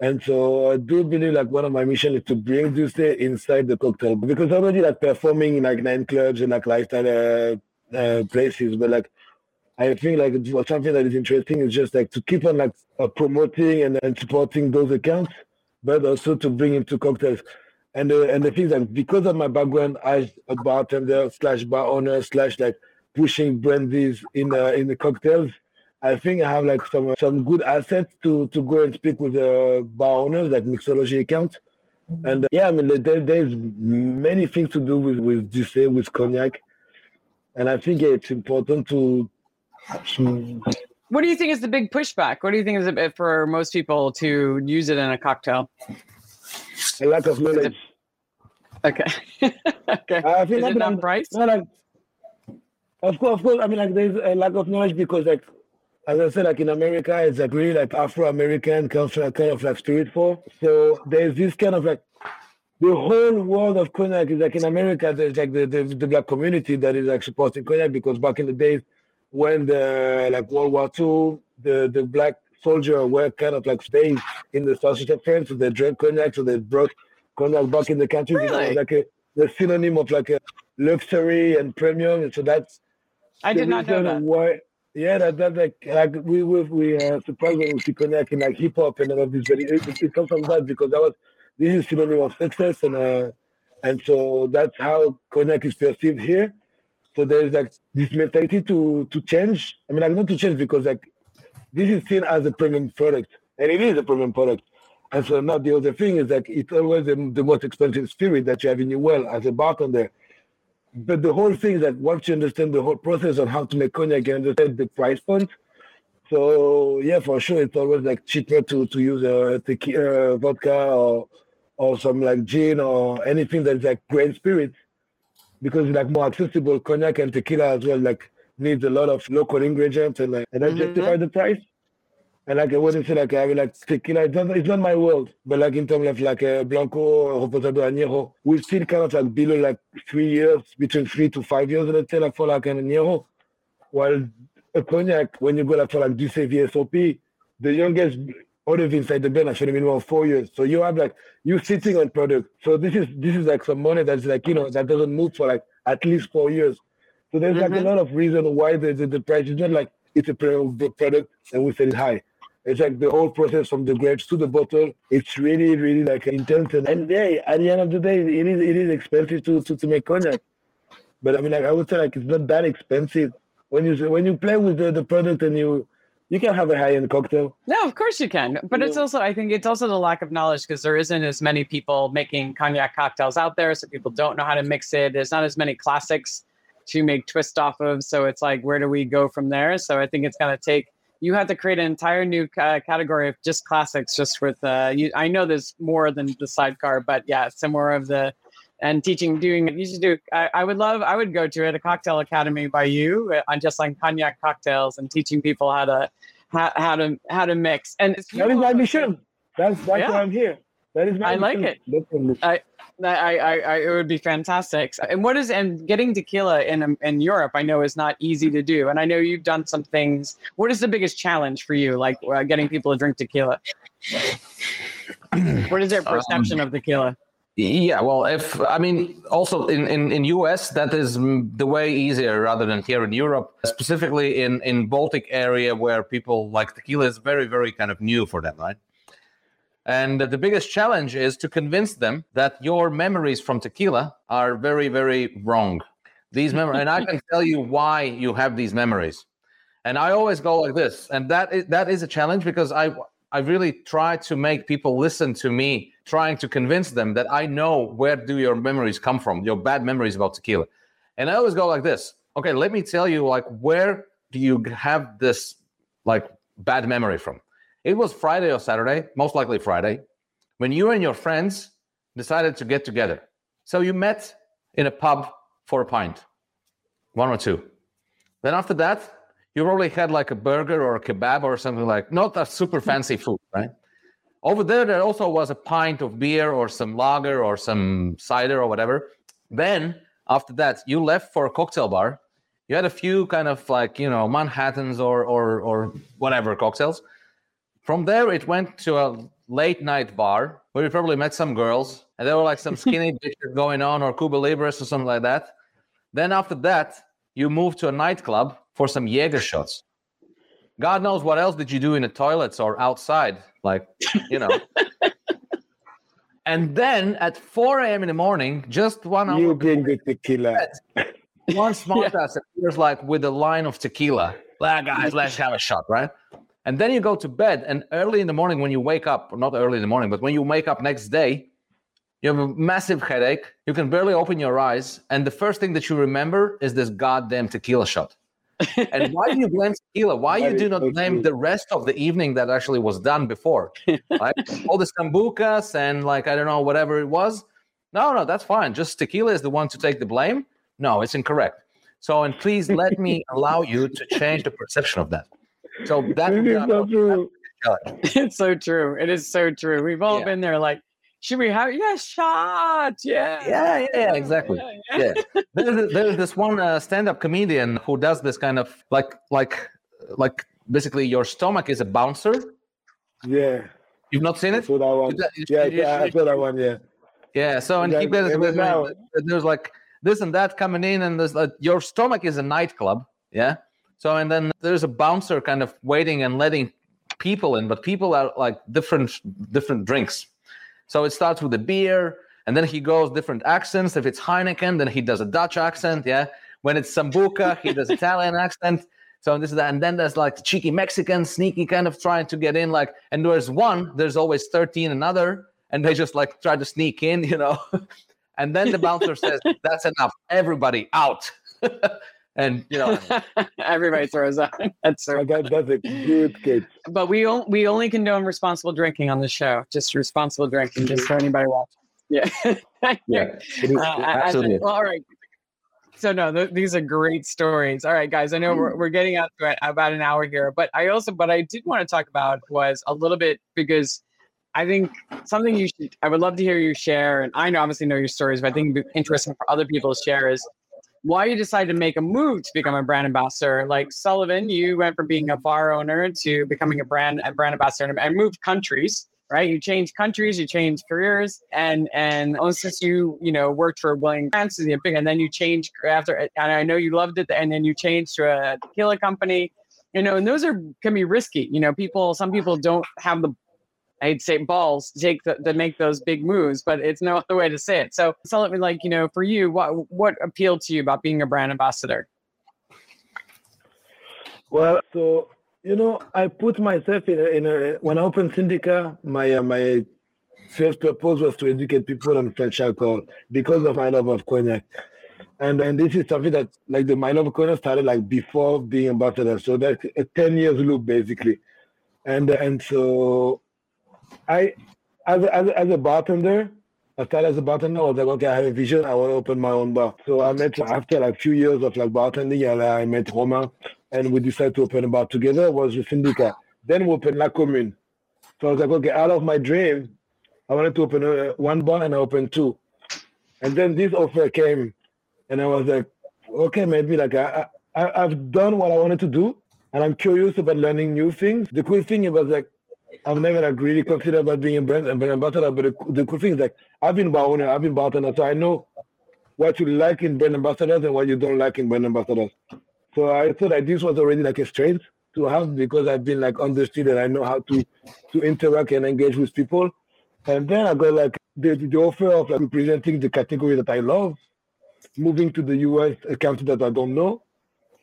And so I do believe like one of my mission is to bring this inside the cocktail because already like performing in like nightclubs and like lifestyle uh, uh, places, but like I think like something that is interesting is just like to keep on like uh, promoting and, and supporting those accounts, but also to bring into cocktails. And the and the thing that because of my background as a bartender slash bar owner slash like pushing brandies in uh, in the cocktails, I think I have like some some good assets to to go and speak with the bar owners like mixology account. And uh, yeah, I mean there, there's many things to do with with this with cognac, and I think it's important to. What do you think is the big pushback? What do you think is it for most people to use it in a cocktail? A lack of knowledge. Okay. okay. I feel Is like, it not price? No, like, of course, of course. I mean, like, there's a lack of knowledge because, like, as I said, like in America, it's like really like Afro-American culture, kind of like spiritual. So there's this kind of like the whole world of cognac is like in America. There's like the, the, the black community that is like supporting cognac because back in the days when the like World War II, the the black soldier were kind of like staying in the sausage of France, so they drank cognac, so they brought cognac back in the country. Really? You know, like a the synonym of like a luxury and premium. And so that's I did not know that. Why, yeah, that that like like we we we uh, surprised when we see cognac in like hip hop and all of this, but it, it, it comes from that because that was this is synonym of success and uh and so that's how cognac is perceived here. So there's like this mentality to to change. I mean, like not to change because like this is seen as a premium product, and it is a premium product. And so now the other thing is that it's always the, the most expensive spirit that you have in your well as a bartender. But the whole thing is that once you understand the whole process of how to make cognac, you understand the price point. So yeah, for sure, it's always like cheaper to to use a tequila, uh, vodka, or or some like gin or anything that's like grain spirit, because it's like more accessible. Cognac and tequila as well, like needs a lot of local ingredients and like and I mm-hmm. justify the price. And like I wouldn't say like I mean like tequila, it's not, it's not my world. But like in terms of like a Blanco or Reposado Añejo, we still kind of like below like three years, between three to five years, let's say like for like an Añejo. While a cognac, when you go like for like D'USSÉ VSOP, the youngest olive inside the blend actually minimum four years. So you have like you sitting on product. So this is this is like some money that's like, you know, that doesn't move for like at least four years. So there's mm-hmm. like a mm-hmm. lot of reason why the, the, the price is not like it's a product and we sell it high. It's like the whole process from the grapes to the bottle. It's really, really like intense. And, and yeah, at the end of the day, it is it is expensive to, to, to make cognac. But I mean, like I would say, like it's not that expensive when you when you play with the, the product and you you can have a high end cocktail. No, of course you can. But yeah. it's also I think it's also the lack of knowledge because there isn't as many people making cognac cocktails out there, so people don't know how to mix it. There's not as many classics to make twist off of. So it's like, where do we go from there? So I think it's going to take. You have to create an entire new uh, category of just classics, just with. Uh, you, I know there's more than the sidecar, but yeah, some more of the and teaching, doing. You should do. I, I would love. I would go to it a cocktail academy by you uh, on just like cognac cocktails and teaching people how to how, how to how to mix. And that is my mission. That's that's yeah. why I'm here. That is my. I like it. I, I, I, I, it would be fantastic. And what is and getting tequila in in Europe? I know is not easy to do, and I know you've done some things. What is the biggest challenge for you, like uh, getting people to drink tequila? what is their perception um, of tequila? Yeah, well, if I mean, also in, in, in US, that is the way easier rather than here in Europe, specifically in, in Baltic area where people like tequila is very, very kind of new for them, right? And the biggest challenge is to convince them that your memories from tequila are very, very wrong. These memories, and I can tell you why you have these memories. And I always go like this, and that is that is a challenge because I I really try to make people listen to me, trying to convince them that I know where do your memories come from, your bad memories about tequila. And I always go like this. Okay, let me tell you, like, where do you have this like bad memory from? It was Friday or Saturday, most likely Friday, when you and your friends decided to get together. So you met in a pub for a pint, one or two. Then after that, you probably had like a burger or a kebab or something like not a super mm-hmm. fancy food, right? Over there, there also was a pint of beer or some lager or some cider or whatever. Then after that, you left for a cocktail bar. You had a few kind of like you know Manhattan's or or or whatever cocktails. From there, it went to a late night bar where you probably met some girls, and there were like some skinny bitches going on or Cuba Libres or something like that. Then after that, you moved to a nightclub for some Jaeger shots. God knows what else did you do in the toilets or outside, like you know. and then at 4 a.m. in the morning, just one hour. You the tequila. One smart yeah. ass appears like with a line of tequila. Like, guys, let's have a shot, right? And then you go to bed, and early in the morning when you wake up, or not early in the morning, but when you wake up next day, you have a massive headache. You can barely open your eyes, and the first thing that you remember is this goddamn tequila shot and why do you blame tequila? Why you do not blame the rest of the evening that actually was done before? Right? All the sambucas and like I don't know whatever it was. No, no, that's fine. Just tequila is the one to take the blame. No, it's incorrect. So, and please let me allow you to change the perception of that. So that is not true. It's so true. It is so true. We've all yeah. been there. Like should we have yeah shot yeah yeah yeah, yeah exactly yeah, yeah. yeah. there's, there's, this one uh, stand-up comedian who does this kind of like like like basically your stomach is a bouncer yeah you've not seen it I that one. yeah yeah I saw that one yeah yeah so and keep that there's like this and that coming in and there's like your stomach is a nightclub yeah so and then there's a bouncer kind of waiting and letting people in but people are like different different drinks so it starts with a beer, and then he goes different accents. If it's Heineken, then he does a Dutch accent. Yeah. When it's Sambuca, he does Italian accent. So this is that. And then there's like cheeky Mexican, sneaky kind of trying to get in. Like, and there's one, there's always 13 another, and they just like try to sneak in, you know. and then the bouncer says, That's enough. Everybody out. and you know everybody throws up. That's so that, that's a good kid. But we only we only condone responsible drinking on the show. Just responsible drinking, just for anybody watching. Yeah, yeah, uh, absolutely. well, all right. So no, th- these are great stories. All right, guys. I know we're, we're getting out to about an hour here, but I also, but I did want to talk about was a little bit because I think something you should. I would love to hear you share, and I know obviously know your stories, but I think it'd be interesting for other people to share is why you decided to make a move to become a brand ambassador. Like Sullivan, you went from being a bar owner to becoming a brand a brand ambassador and moved countries. Right, you changed countries, you changed careers, and and since you you know worked for William Grant, and then you changed after. And I know you loved it, and then you changed to a tequila company, you know, and those are can be risky. You know, people some people don't have the I'd say balls take the, to make those big moves, but it's no other way to say it. So tell me, like you know, for you, what what appealed to you about being a brand ambassador? Well, so you know, I put myself in a, in a when I opened Syndicat, my uh, my first purpose was to educate people on French alcohol because of my love of cognac. And and this is something that like the my love of cognac started like before being ambassador. So that's a 10 years loop basically. And and so I, as as as a bartender, I started as a bartender. I was like, okay, I have a vision. I want to open my own bar. So I met after like a few years of like bartending, and I met Romain, and we decided to open a bar together. It was the Syndicat. Then we opened La Commune. So I was like, okay, out of my dream, I wanted to open a, one bar, and I opened two. And then this offer came, and I was like, okay, maybe like I, I I've done what I wanted to do, and I'm curious about learning new things. The cool thing it was like I've never like really considered about being a brand, ambassador, but the, the cool thing is like I've been owner, I've been bartender, so I know what you like in brand ambassadors and what you don't like in brand ambassadors. So I thought that this was already like a strength to have because I've been like understood and I know how to to interact and engage with people. And then I got like the, the offer of like representing the category that I love, moving to the US, a country that I don't know,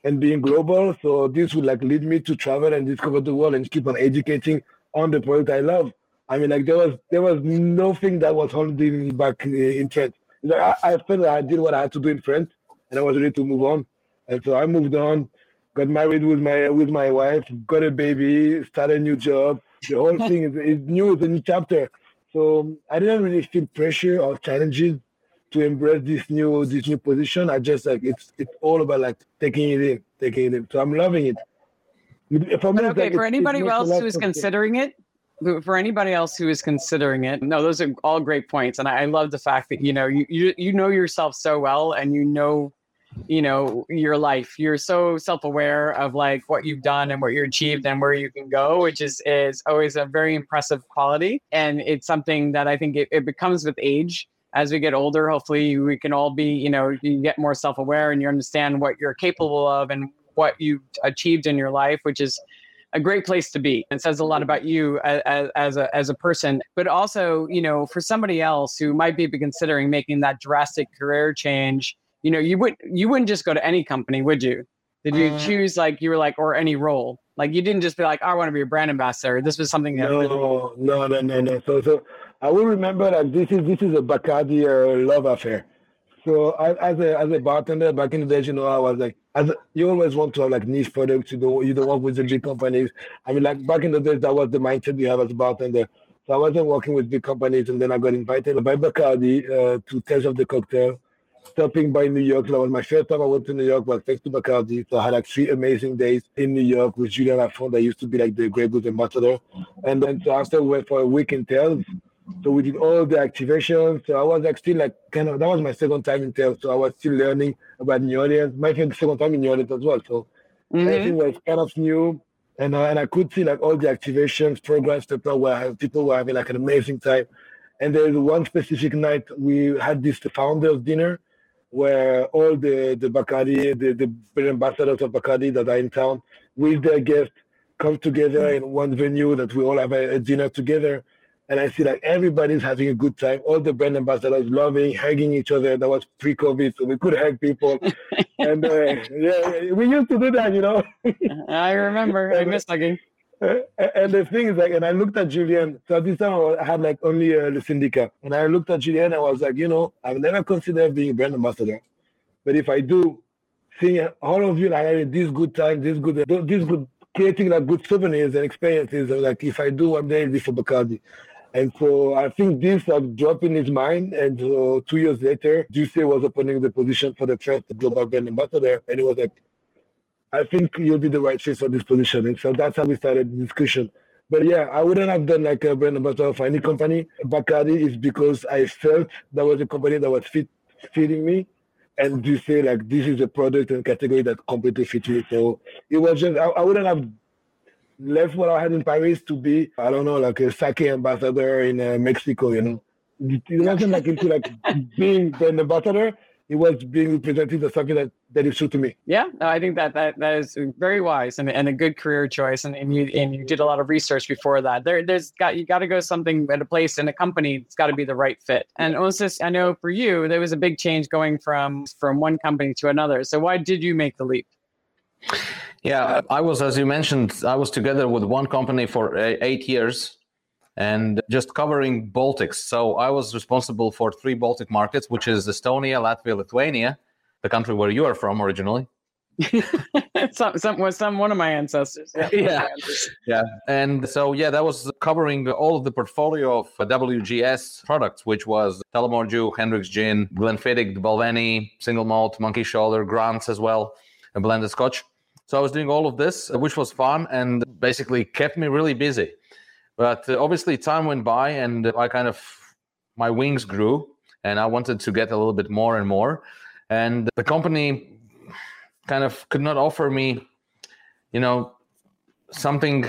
and being global. So this would like lead me to travel and discover the world and keep on educating on the product I love. I mean, like there was there was nothing that was holding me back uh, in France. Like, I, I felt like I did what I had to do in France, and I was ready to move on. And so I moved on, got married with my with my wife, got a baby, started a new job. The whole thing is, is new, it's a new chapter. So I didn't really feel pressure or challenges to embrace this new this new position. I just like it's it's all about like taking it in, taking it in. So I'm loving it. Okay, for anybody else who is considering it, for anybody else who is considering it, no, those are all great points, and I, I love the fact that you know you, you you know yourself so well, and you know you know your life. You're so self-aware of like what you've done and what you achieved and where you can go which is is always a very impressive quality and it's something that i think it, it becomes with age. As we get older hopefully we can all be you know you get more self-aware and you understand what you're capable of and what you've achieved in your life, which is a great place to be. It says a lot about you as, as a as a person, but also you know for somebody else who might be considering making that drastic career change. You know, you would you wouldn't just go to any company, would you? Did you uh, choose like you were like or any role? Like you didn't just be like, I want to be a brand ambassador. This was something that no, really- no, no, no, no. So, so I will remember that this is this is a Bacardi uh, love affair. So I, as a as a bartender back in the days, you know, I was like, as a, you always want to have like niche products. You don't you don't work with the big companies. I mean, like back in the days, that was the mindset you have as a bartender. So I wasn't working with big companies, and then I got invited by Bacardi uh, to test of the cocktail. Stopping by New York, that was my first time I went to New York. Was thanks to Bacardi. So I had like three amazing days in New York with Julian Lafont, that used to be like the Grey Goose ambassador. And then so after we went for a week in Tales, so we did all the activations. So I was like still like kind of that was my second time in Tales. So I was still learning about New Orleans. My second time in New Orleans as well. So mm-hmm. everything was kind of new. And, uh, and I could see like all the activations, programs, people were people were having like an amazing time. And there's one specific night we had this founders dinner where all the the Bacardi, the, the ambassadors of Bacardi that are in town with their guests come together in one venue that we all have a, a dinner together and I see like everybody's having a good time. All the brand ambassadors loving, hugging each other. That was pre-COVID, so we could hug people. and uh, yeah, we used to do that, you know. I remember. I miss hugging. Uh, and the thing is like, and I looked at Julian. So at this time I had like only uh, the Syndicat, and I looked at Julien. I was like, you know, I've never considered being a brand ambassador, but if I do, seeing all of you like having this good time, this good, this good creating like good souvenirs and experiences. Like if I do one day, this for Bacardi. And so I think this had dropped in his mind. And uh, two years later, D'USSÉ was opening the position for the first global brand ambassador. And he was like, I think you'll be the right choice for this position. And so that's how we started the discussion. But yeah, I wouldn't have done like a brand ambassador for any company. Bacardi is because I felt that was a company that was fit, fitting me. And D'USSÉ, like, this is a product and category that completely fits me. So it was just, I, I wouldn't have left what I had in Paris to be, I don't know, like a sake ambassador in uh, Mexico, you know. It wasn't like into like being the ambassador. It was being represented as something that, that is true to me. Yeah, no, I think that, that that is very wise and, and a good career choice. And, and you and you did a lot of research before that. There there's got you got to go something at a place in a company. It's got to be the right fit. And also, I know for you there was a big change going from from one company to another. So why did you make the leap? Yeah, I was, as you mentioned, I was together with one company for eight years and just covering Baltics. So I was responsible for three Baltic markets, which is Estonia, Latvia, Lithuania, the country where you are from originally. some, some, some, one of my ancestors. Yeah. Yeah. yeah. And so, yeah, that was covering all of the portfolio of WGS products, which was Tullamore Dew, Hendrick's Gin, Glenfiddich, Balvenie, Single Malt, Monkey Shoulder, Grants as well, and blended Scotch. So I was doing all of this, which was fun and basically kept me really busy. But uh, obviously, time went by and I kind of, my wings grew and I wanted to get a little bit more and more. And the company kind of could not offer me, you know, something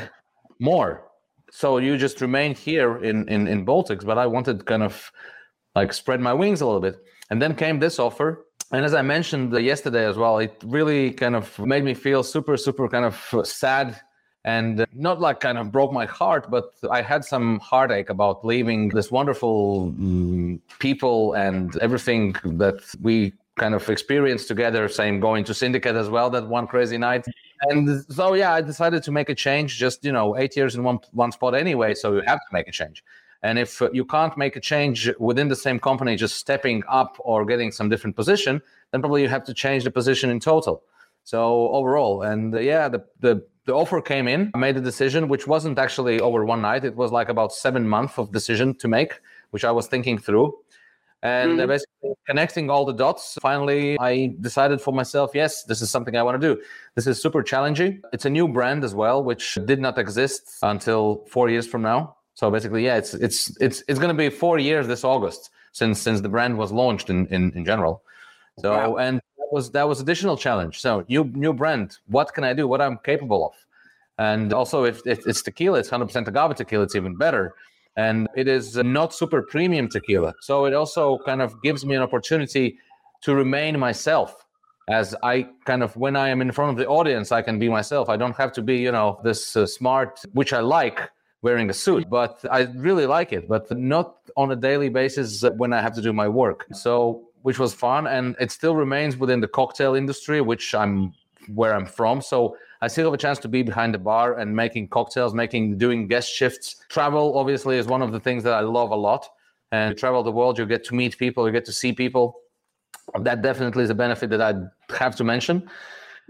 more. So you just remained here in, in, in Baltics, but I wanted kind of like spread my wings a little bit. And then came this offer. And as I mentioned uh, yesterday as well, it really kind of made me feel super, super kind of uh, sad and uh, not like kind of broke my heart, but I had some heartache about leaving this wonderful um, people and everything that we kind of experienced together. Same going to Syndicat as well that one crazy night. And so yeah, I decided to make a change. Just you know, eight years in one one spot anyway, so you have to make a change. And if you can't make a change within the same company, just stepping up or getting some different position, then probably you have to change the position in total. So overall, and uh, yeah, the the the offer came in. I made a decision, which wasn't actually over one night. It was like about seven months of decision to make, which I was thinking through. And mm-hmm. basically connecting all the dots, finally, I decided for myself, yes, this is something I want to do. This is super challenging. It's a new brand as well, which did not exist until four years from now. So basically, yeah, it's it's it's it's going to be four years this August since since the brand was launched in in, in general. So wow. and that was that was additional challenge. So new new brand. What can I do? What I'm capable of? And also, if, if it's tequila, it's 100% agave tequila. It's even better and it is not super premium tequila. So it also kind of gives me an opportunity to remain myself as I kind of when I am in front of the audience, I can be myself. I don't have to be, you know, this uh, smart, which I like wearing a suit, but I really like it, but not on a daily basis when I have to do my work. So, which was fun, and it still remains within the cocktail industry, which I'm where I'm from. So I still have a chance to be behind the bar and making cocktails, making doing guest shifts. Travel obviously is one of the things that I love a lot. And travel the world, you get to meet people, you get to see people. That definitely is a benefit that I have to mention.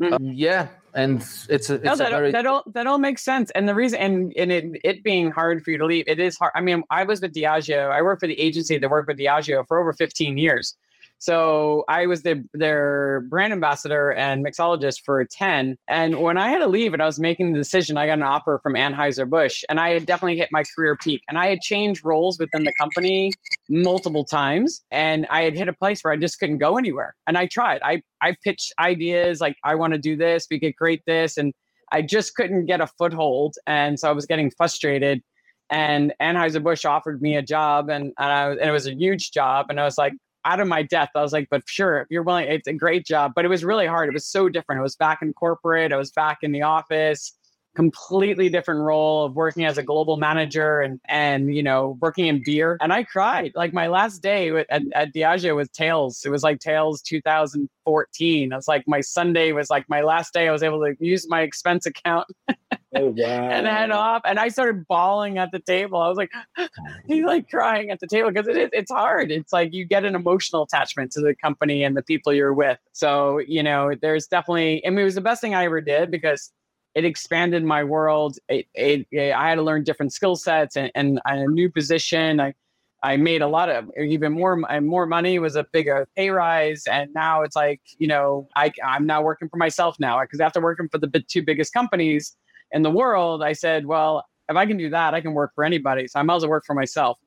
Mm-hmm. Um, yeah, and it's a, it's no, that, a very... that all that all makes sense. And the reason and and it it being hard for you to leave, it is hard. I mean, I was with Diageo. I worked for the agency that worked with Diageo for over 15 years. So I was the, their brand ambassador and mixologist for 10. And when I had to leave and I was making the decision, I got an offer from Anheuser-Busch and I had definitely hit my career peak. And I had changed roles within the company multiple times. And I had hit a place where I just couldn't go anywhere. And I tried. I, I pitched ideas like, I want to do this, we could create this. And I just couldn't get a foothold. And so I was getting frustrated and Anheuser-Busch offered me a job and, and, I, and it was a huge job. And I was like, out of my depth. I was like, but sure, you're willing, it's a great job. But it was really hard. It was so different. I was back in corporate, I was back in the office, completely different role of working as a global manager and and you know working in beer. And I cried. Like my last day at, at Diageo was Tales. It was like Tales 2014. It's like my Sunday was like my last day. I was able to use my expense account. Oh, wow. and head off. And I started bawling at the table. I was like, he's like crying at the table because it is, it's hard. It's like you get an emotional attachment to the company and the people you're with. So, you know, there's definitely, I mean, it was the best thing I ever did because it expanded my world. It, it, it I had to learn different skill sets and, and a new position. I, I made a lot of even more more money was a bigger pay rise, and now it's like you know I I'm now working for myself now because after working for the two biggest companies, in the world, I said, well, if I can do that, I can work for anybody. So I might as well work for myself.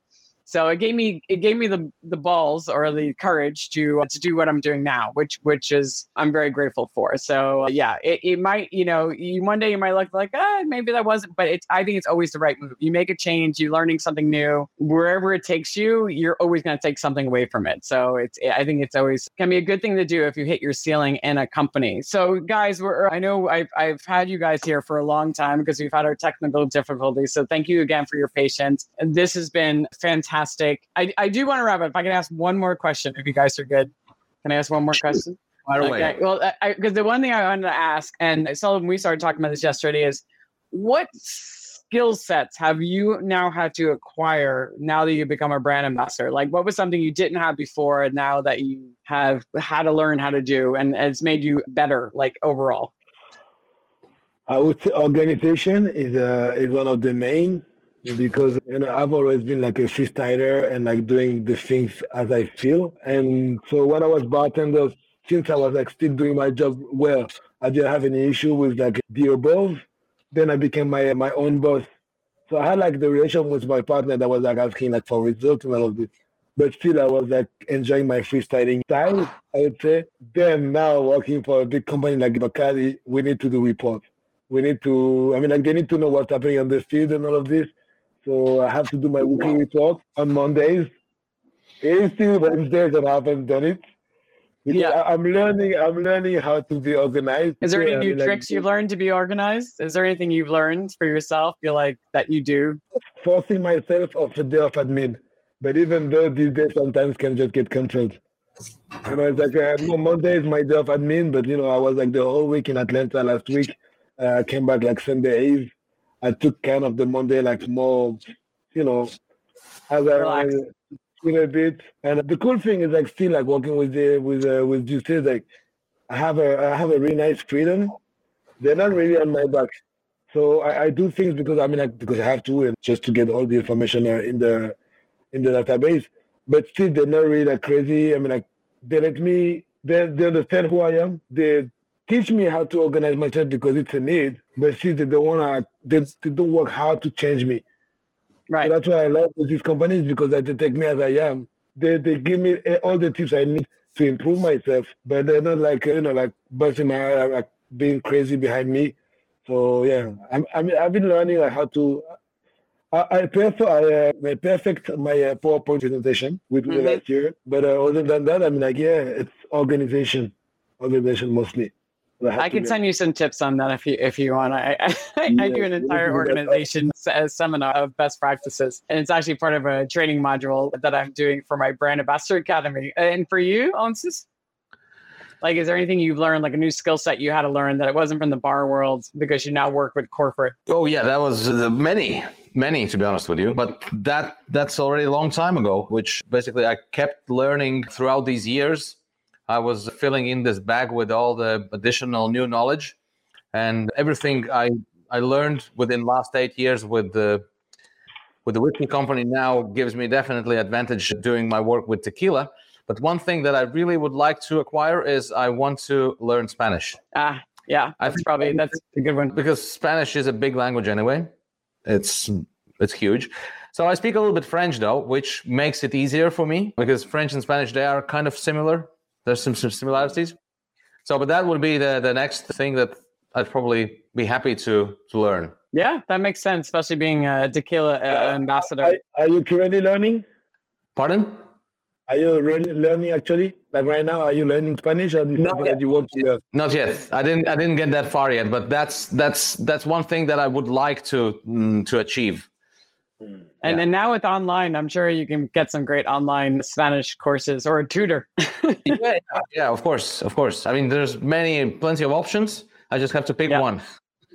So it gave me it gave me the the balls or the courage to uh, to do what I'm doing now, which which is I'm very grateful for. So uh, yeah, it, it might you know you, one day you might look like ah maybe that wasn't, but it's I think it's always the right move. You make a change, you're learning something new. Wherever it takes you, you're always going to take something away from it. So it's I think it's always can be a good thing to do if you hit your ceiling in a company. So guys, we're I know I've I've had you guys here for a long time because we've had our technical difficulties. So thank you again for your patience. And this has been fantastic fantastic. I, I do want to wrap up. If I can ask one more question, if you guys are good. Can I ask one more question? Right away. Okay. Well, because the one thing I wanted to ask, and I saw when we started talking about this yesterday, is what skill sets have you now had to acquire now that you've become a brand ambassador? Like, what was something you didn't have before, and now that you have had to learn how to do, and it's made you better, like overall? I would say organization is uh, is one of the main because you know I've always been like a freestyler and like doing the things as I feel. And so when I was bartender, since I was like still doing my job well, I didn't have any issue with like the above. Then I became my my own boss. So I had like the relation with my partner that was like asking like for results and all of this. But still I was like enjoying my freestyling style, I would say. Then now working for a big company like Bacardi, we need to do reports. We need to I mean like they need to know what's happening on the field and all of this. So I have to do my weekly report on Mondays. It's still Wednesdays and I haven't done it. Because yeah, I'm learning. I'm learning how to be organized. Is there any new I mean, tricks like, you've learned to be organized? Is there anything you've learned for yourself? Feel like that you do? Forcing myself off a day of admin, but even though these days sometimes can just get cancelled. You know, it's like uh, Monday is my day of admin, but you know, I was like the whole week in Atlanta last week. Uh, I came back like Sunday Eve. I took kind of the Monday like more, you know, as I in a bit. And the cool thing is like still like working with the with uh, with Justice, like I have a I have a really nice freedom. They're not really on my back. So I, I do things because I mean like because I have to and just to get all the information uh, in the in the database. But still they're not really like crazy. I mean like they let me they they understand who I am. They teach me how to organize myself because it's a need. But still they don't wanna they, they don't work hard to change me. Right. So that's why I love these companies because they take me as I am. They they give me all the tips I need to improve myself, but they're not like you know like busting my head, like being crazy behind me. So yeah, I'm, I mean I've been learning like how to. I, I prefer I, uh, perfect my uh, PowerPoint presentation with mm-hmm. last year, but uh, other than that, I mean like yeah, it's organization, organization mostly. I can send you some tips on that if you if you want. I I, I do an entire organization seminar of best practices, and it's actually part of a training module that I'm doing for my brand ambassador academy. And for you, Ansis, like, is there anything you've learned, like a new skill set you had to learn that it wasn't from the bar world because you now work with corporate? Oh yeah, that was uh, many, many to be honest with you. But that that's already a long time ago. Which basically I kept learning throughout these years I was filling in this bag with all the additional new knowledge and everything I I learned within last eight years with the with the whiskey company now gives me definitely advantage doing my work with tequila. But one thing that I really would like to acquire is I want to learn Spanish. Ah, yeah, that's probably that's a good one because Spanish is a big language anyway. It's it's huge. So I speak a little bit French though, which makes it easier for me because French and Spanish they are kind of similar there's some, some similarities. So, but that would be the, the next thing that I'd probably be happy to to learn. Yeah, that makes sense, especially being a tequila uh, ambassador. Are, are, you currently learning? Pardon? Are you really learning actually? Like right now, are you learning Spanish or not yet. you want to learn? Not yet. I didn't. I didn't get that far yet. But that's that's that's one thing that I would like to mm, to achieve. And yeah. and now with online, I'm sure you can get some great online Spanish courses or a tutor. yeah, yeah, of course, of course. I mean, there's many, plenty of options. I just have to pick yeah. one.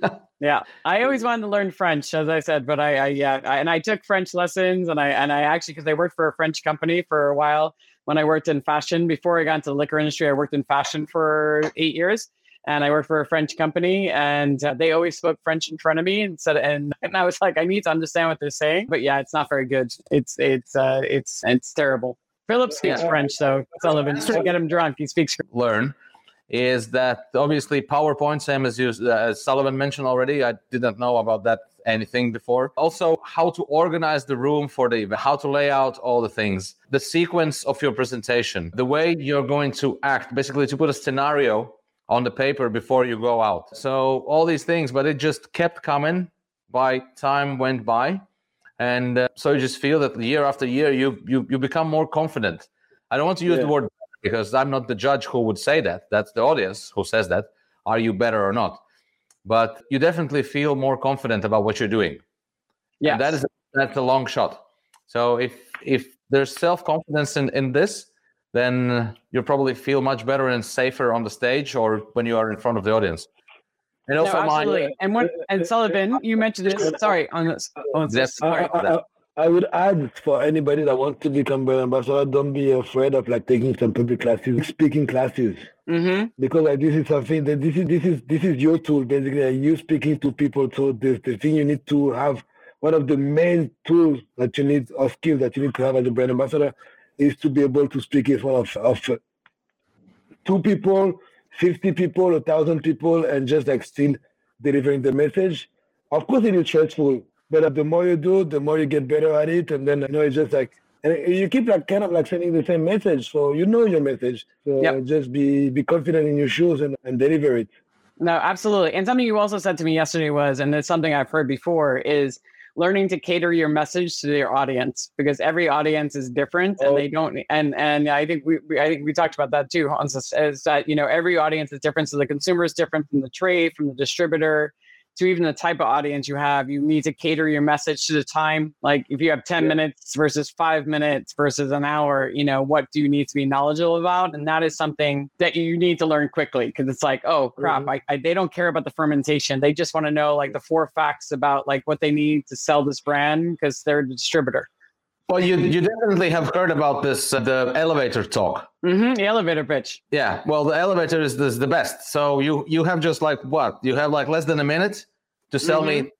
yeah, I always wanted to learn French, as I said, but I, I yeah, I, and I took French lessons, and I and I actually because I worked for a French company for a while when I worked in fashion. Before I got into the liquor industry, I worked in fashion for eight years and I worked for a French company, and uh, they always spoke French in front of me, and said, and, and I was like, I need to understand what they're saying, but yeah, it's not very good. It's it's uh, it's it's terrible. Philip speaks yeah. French, so Sullivan, to get him drunk, he speaks. Learn is that obviously PowerPoint, same as you, uh, as Sullivan mentioned already. I didn't know about that anything before. Also, how to organize the room for the event, how to lay out all the things, the sequence of your presentation, the way you're going to act, basically to put a scenario on the paper before you go out. So all these things, but it just kept coming by time went by. And uh, so you just feel that year after year, you, you, you become more confident. I don't want to use yeah. the word because I'm not the judge who would say that. That's the audience who says that. Are you better or not? But you definitely feel more confident about what you're doing. Yeah, that is that's a long shot. So if if there's self confidence in in this, then you'll probably feel much better and safer on the stage or when you are in front of the audience. And also, no, absolutely. and when and Sullivan, you mentioned this. Sorry, Ansis. On this. I, I, I, would add for anybody that wants to become brand ambassador, don't be afraid of like taking some public classes, speaking classes. Mm-hmm. Because like this is something that this is this is this is your tool basically. Like, you speaking to people. So the the thing you need to have one of the main tools that you need or skills that you need to have as a brand ambassador is to be able to speak in front of, of two people, 50 people, a thousand people, and just like still delivering the message. Of course, it is stressful, but the more you do, the more you get better at it. And then you know it's just like and you keep like kind of like sending the same message, so you know your message. So yep. just be be confident in your shoes and, and deliver it. No, absolutely. And something you also said to me yesterday was, and it's something I've heard before, is learning to cater your message to your audience because every audience is different oh. and they don't and and I think we, we, I think we talked about that too Ansis that you know every audience is different so the consumer is different from the trade from the distributor to even the type of audience you have. You need to cater your message to the time. Like if you have 10 yeah. minutes versus five minutes versus an hour, you know, what do you need to be knowledgeable about? And that is something that you need to learn quickly because it's like, oh crap, mm-hmm. I, I, they don't care about the fermentation. They just want to know like the four facts about like what they need to sell this brand because they're the distributor. Well, you you definitely have heard about this uh, the elevator talk. Mm-hmm, the elevator pitch. Yeah. Well, the elevator is, is the best. So you you have just like what? You have like less than a minute to sell mm-hmm. me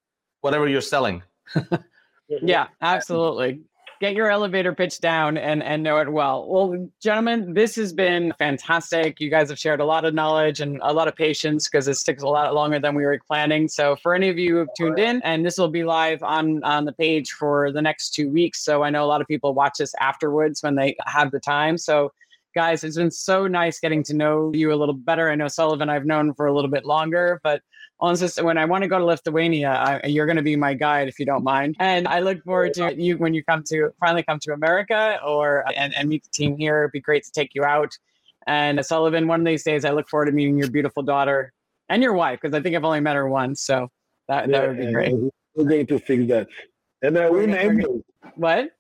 whatever you're selling. yeah, absolutely. Get your elevator pitch down and, and know it well. Well, gentlemen, this has been fantastic. You guys have shared a lot of knowledge and a lot of patience because this takes a lot longer than we were planning. So, for any of you who have tuned in, and this will be live on, on the page for the next two weeks. So, I know a lot of people watch this afterwards when they have the time. So, guys, it's been so nice getting to know you a little better. I know Sullivan I've known for a little bit longer, but honestly, when I want to go to Lithuania, I, you're going to be my guide if you don't mind. And I look forward to you when you come to finally come to America or and, and meet the team here. It'd be great to take you out. And Sullivan, one of these days, I look forward to meeting your beautiful daughter and your wife because I think I've only met her once. So that, yeah, that would be great. We're going to fix that. And uh, we're neighbors. What?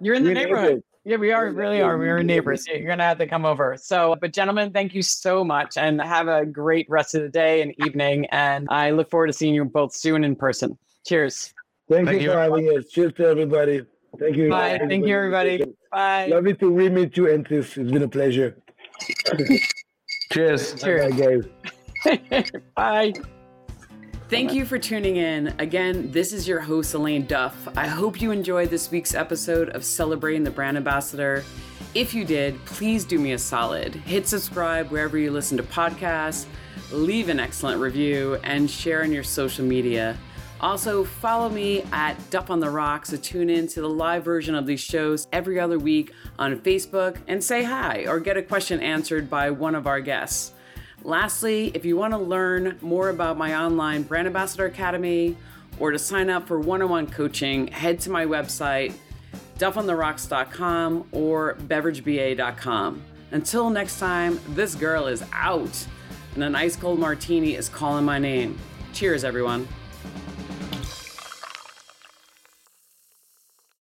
You're in the neighborhood. Neighbors. Yeah, we are really are. We are neighbors. You're gonna have to come over. So, but gentlemen, thank you so much, and have a great rest of the day and evening. And I look forward to seeing you both soon in person. Cheers. Thank, thank you, you for having us. Cheers to everybody. Thank you. Bye. Everybody. Thank you, everybody. Bye. Lovely to re-meet you, Ansis. It's been a pleasure. Cheers. Cheers. Bye, guys. Bye. Thank you for tuning in. Again, this is your host, Elayne Duff. I hope you enjoyed this week's episode of Celebrating the Brand Ambassador. If you did, please do me a solid. Hit subscribe wherever you listen to podcasts, leave an excellent review, and share on your social media. Also, follow me at Duff on the Rocks to tune in to the live version of these shows every other week on Facebook and say hi or get a question answered by one of our guests. Lastly, if you want to learn more about my online Brand Ambassador Academy or to sign up for one on one coaching, head to my website, duffontherocks.com or beverageba.com. Until next time, this girl is out, and an ice cold martini is calling my name. Cheers, everyone.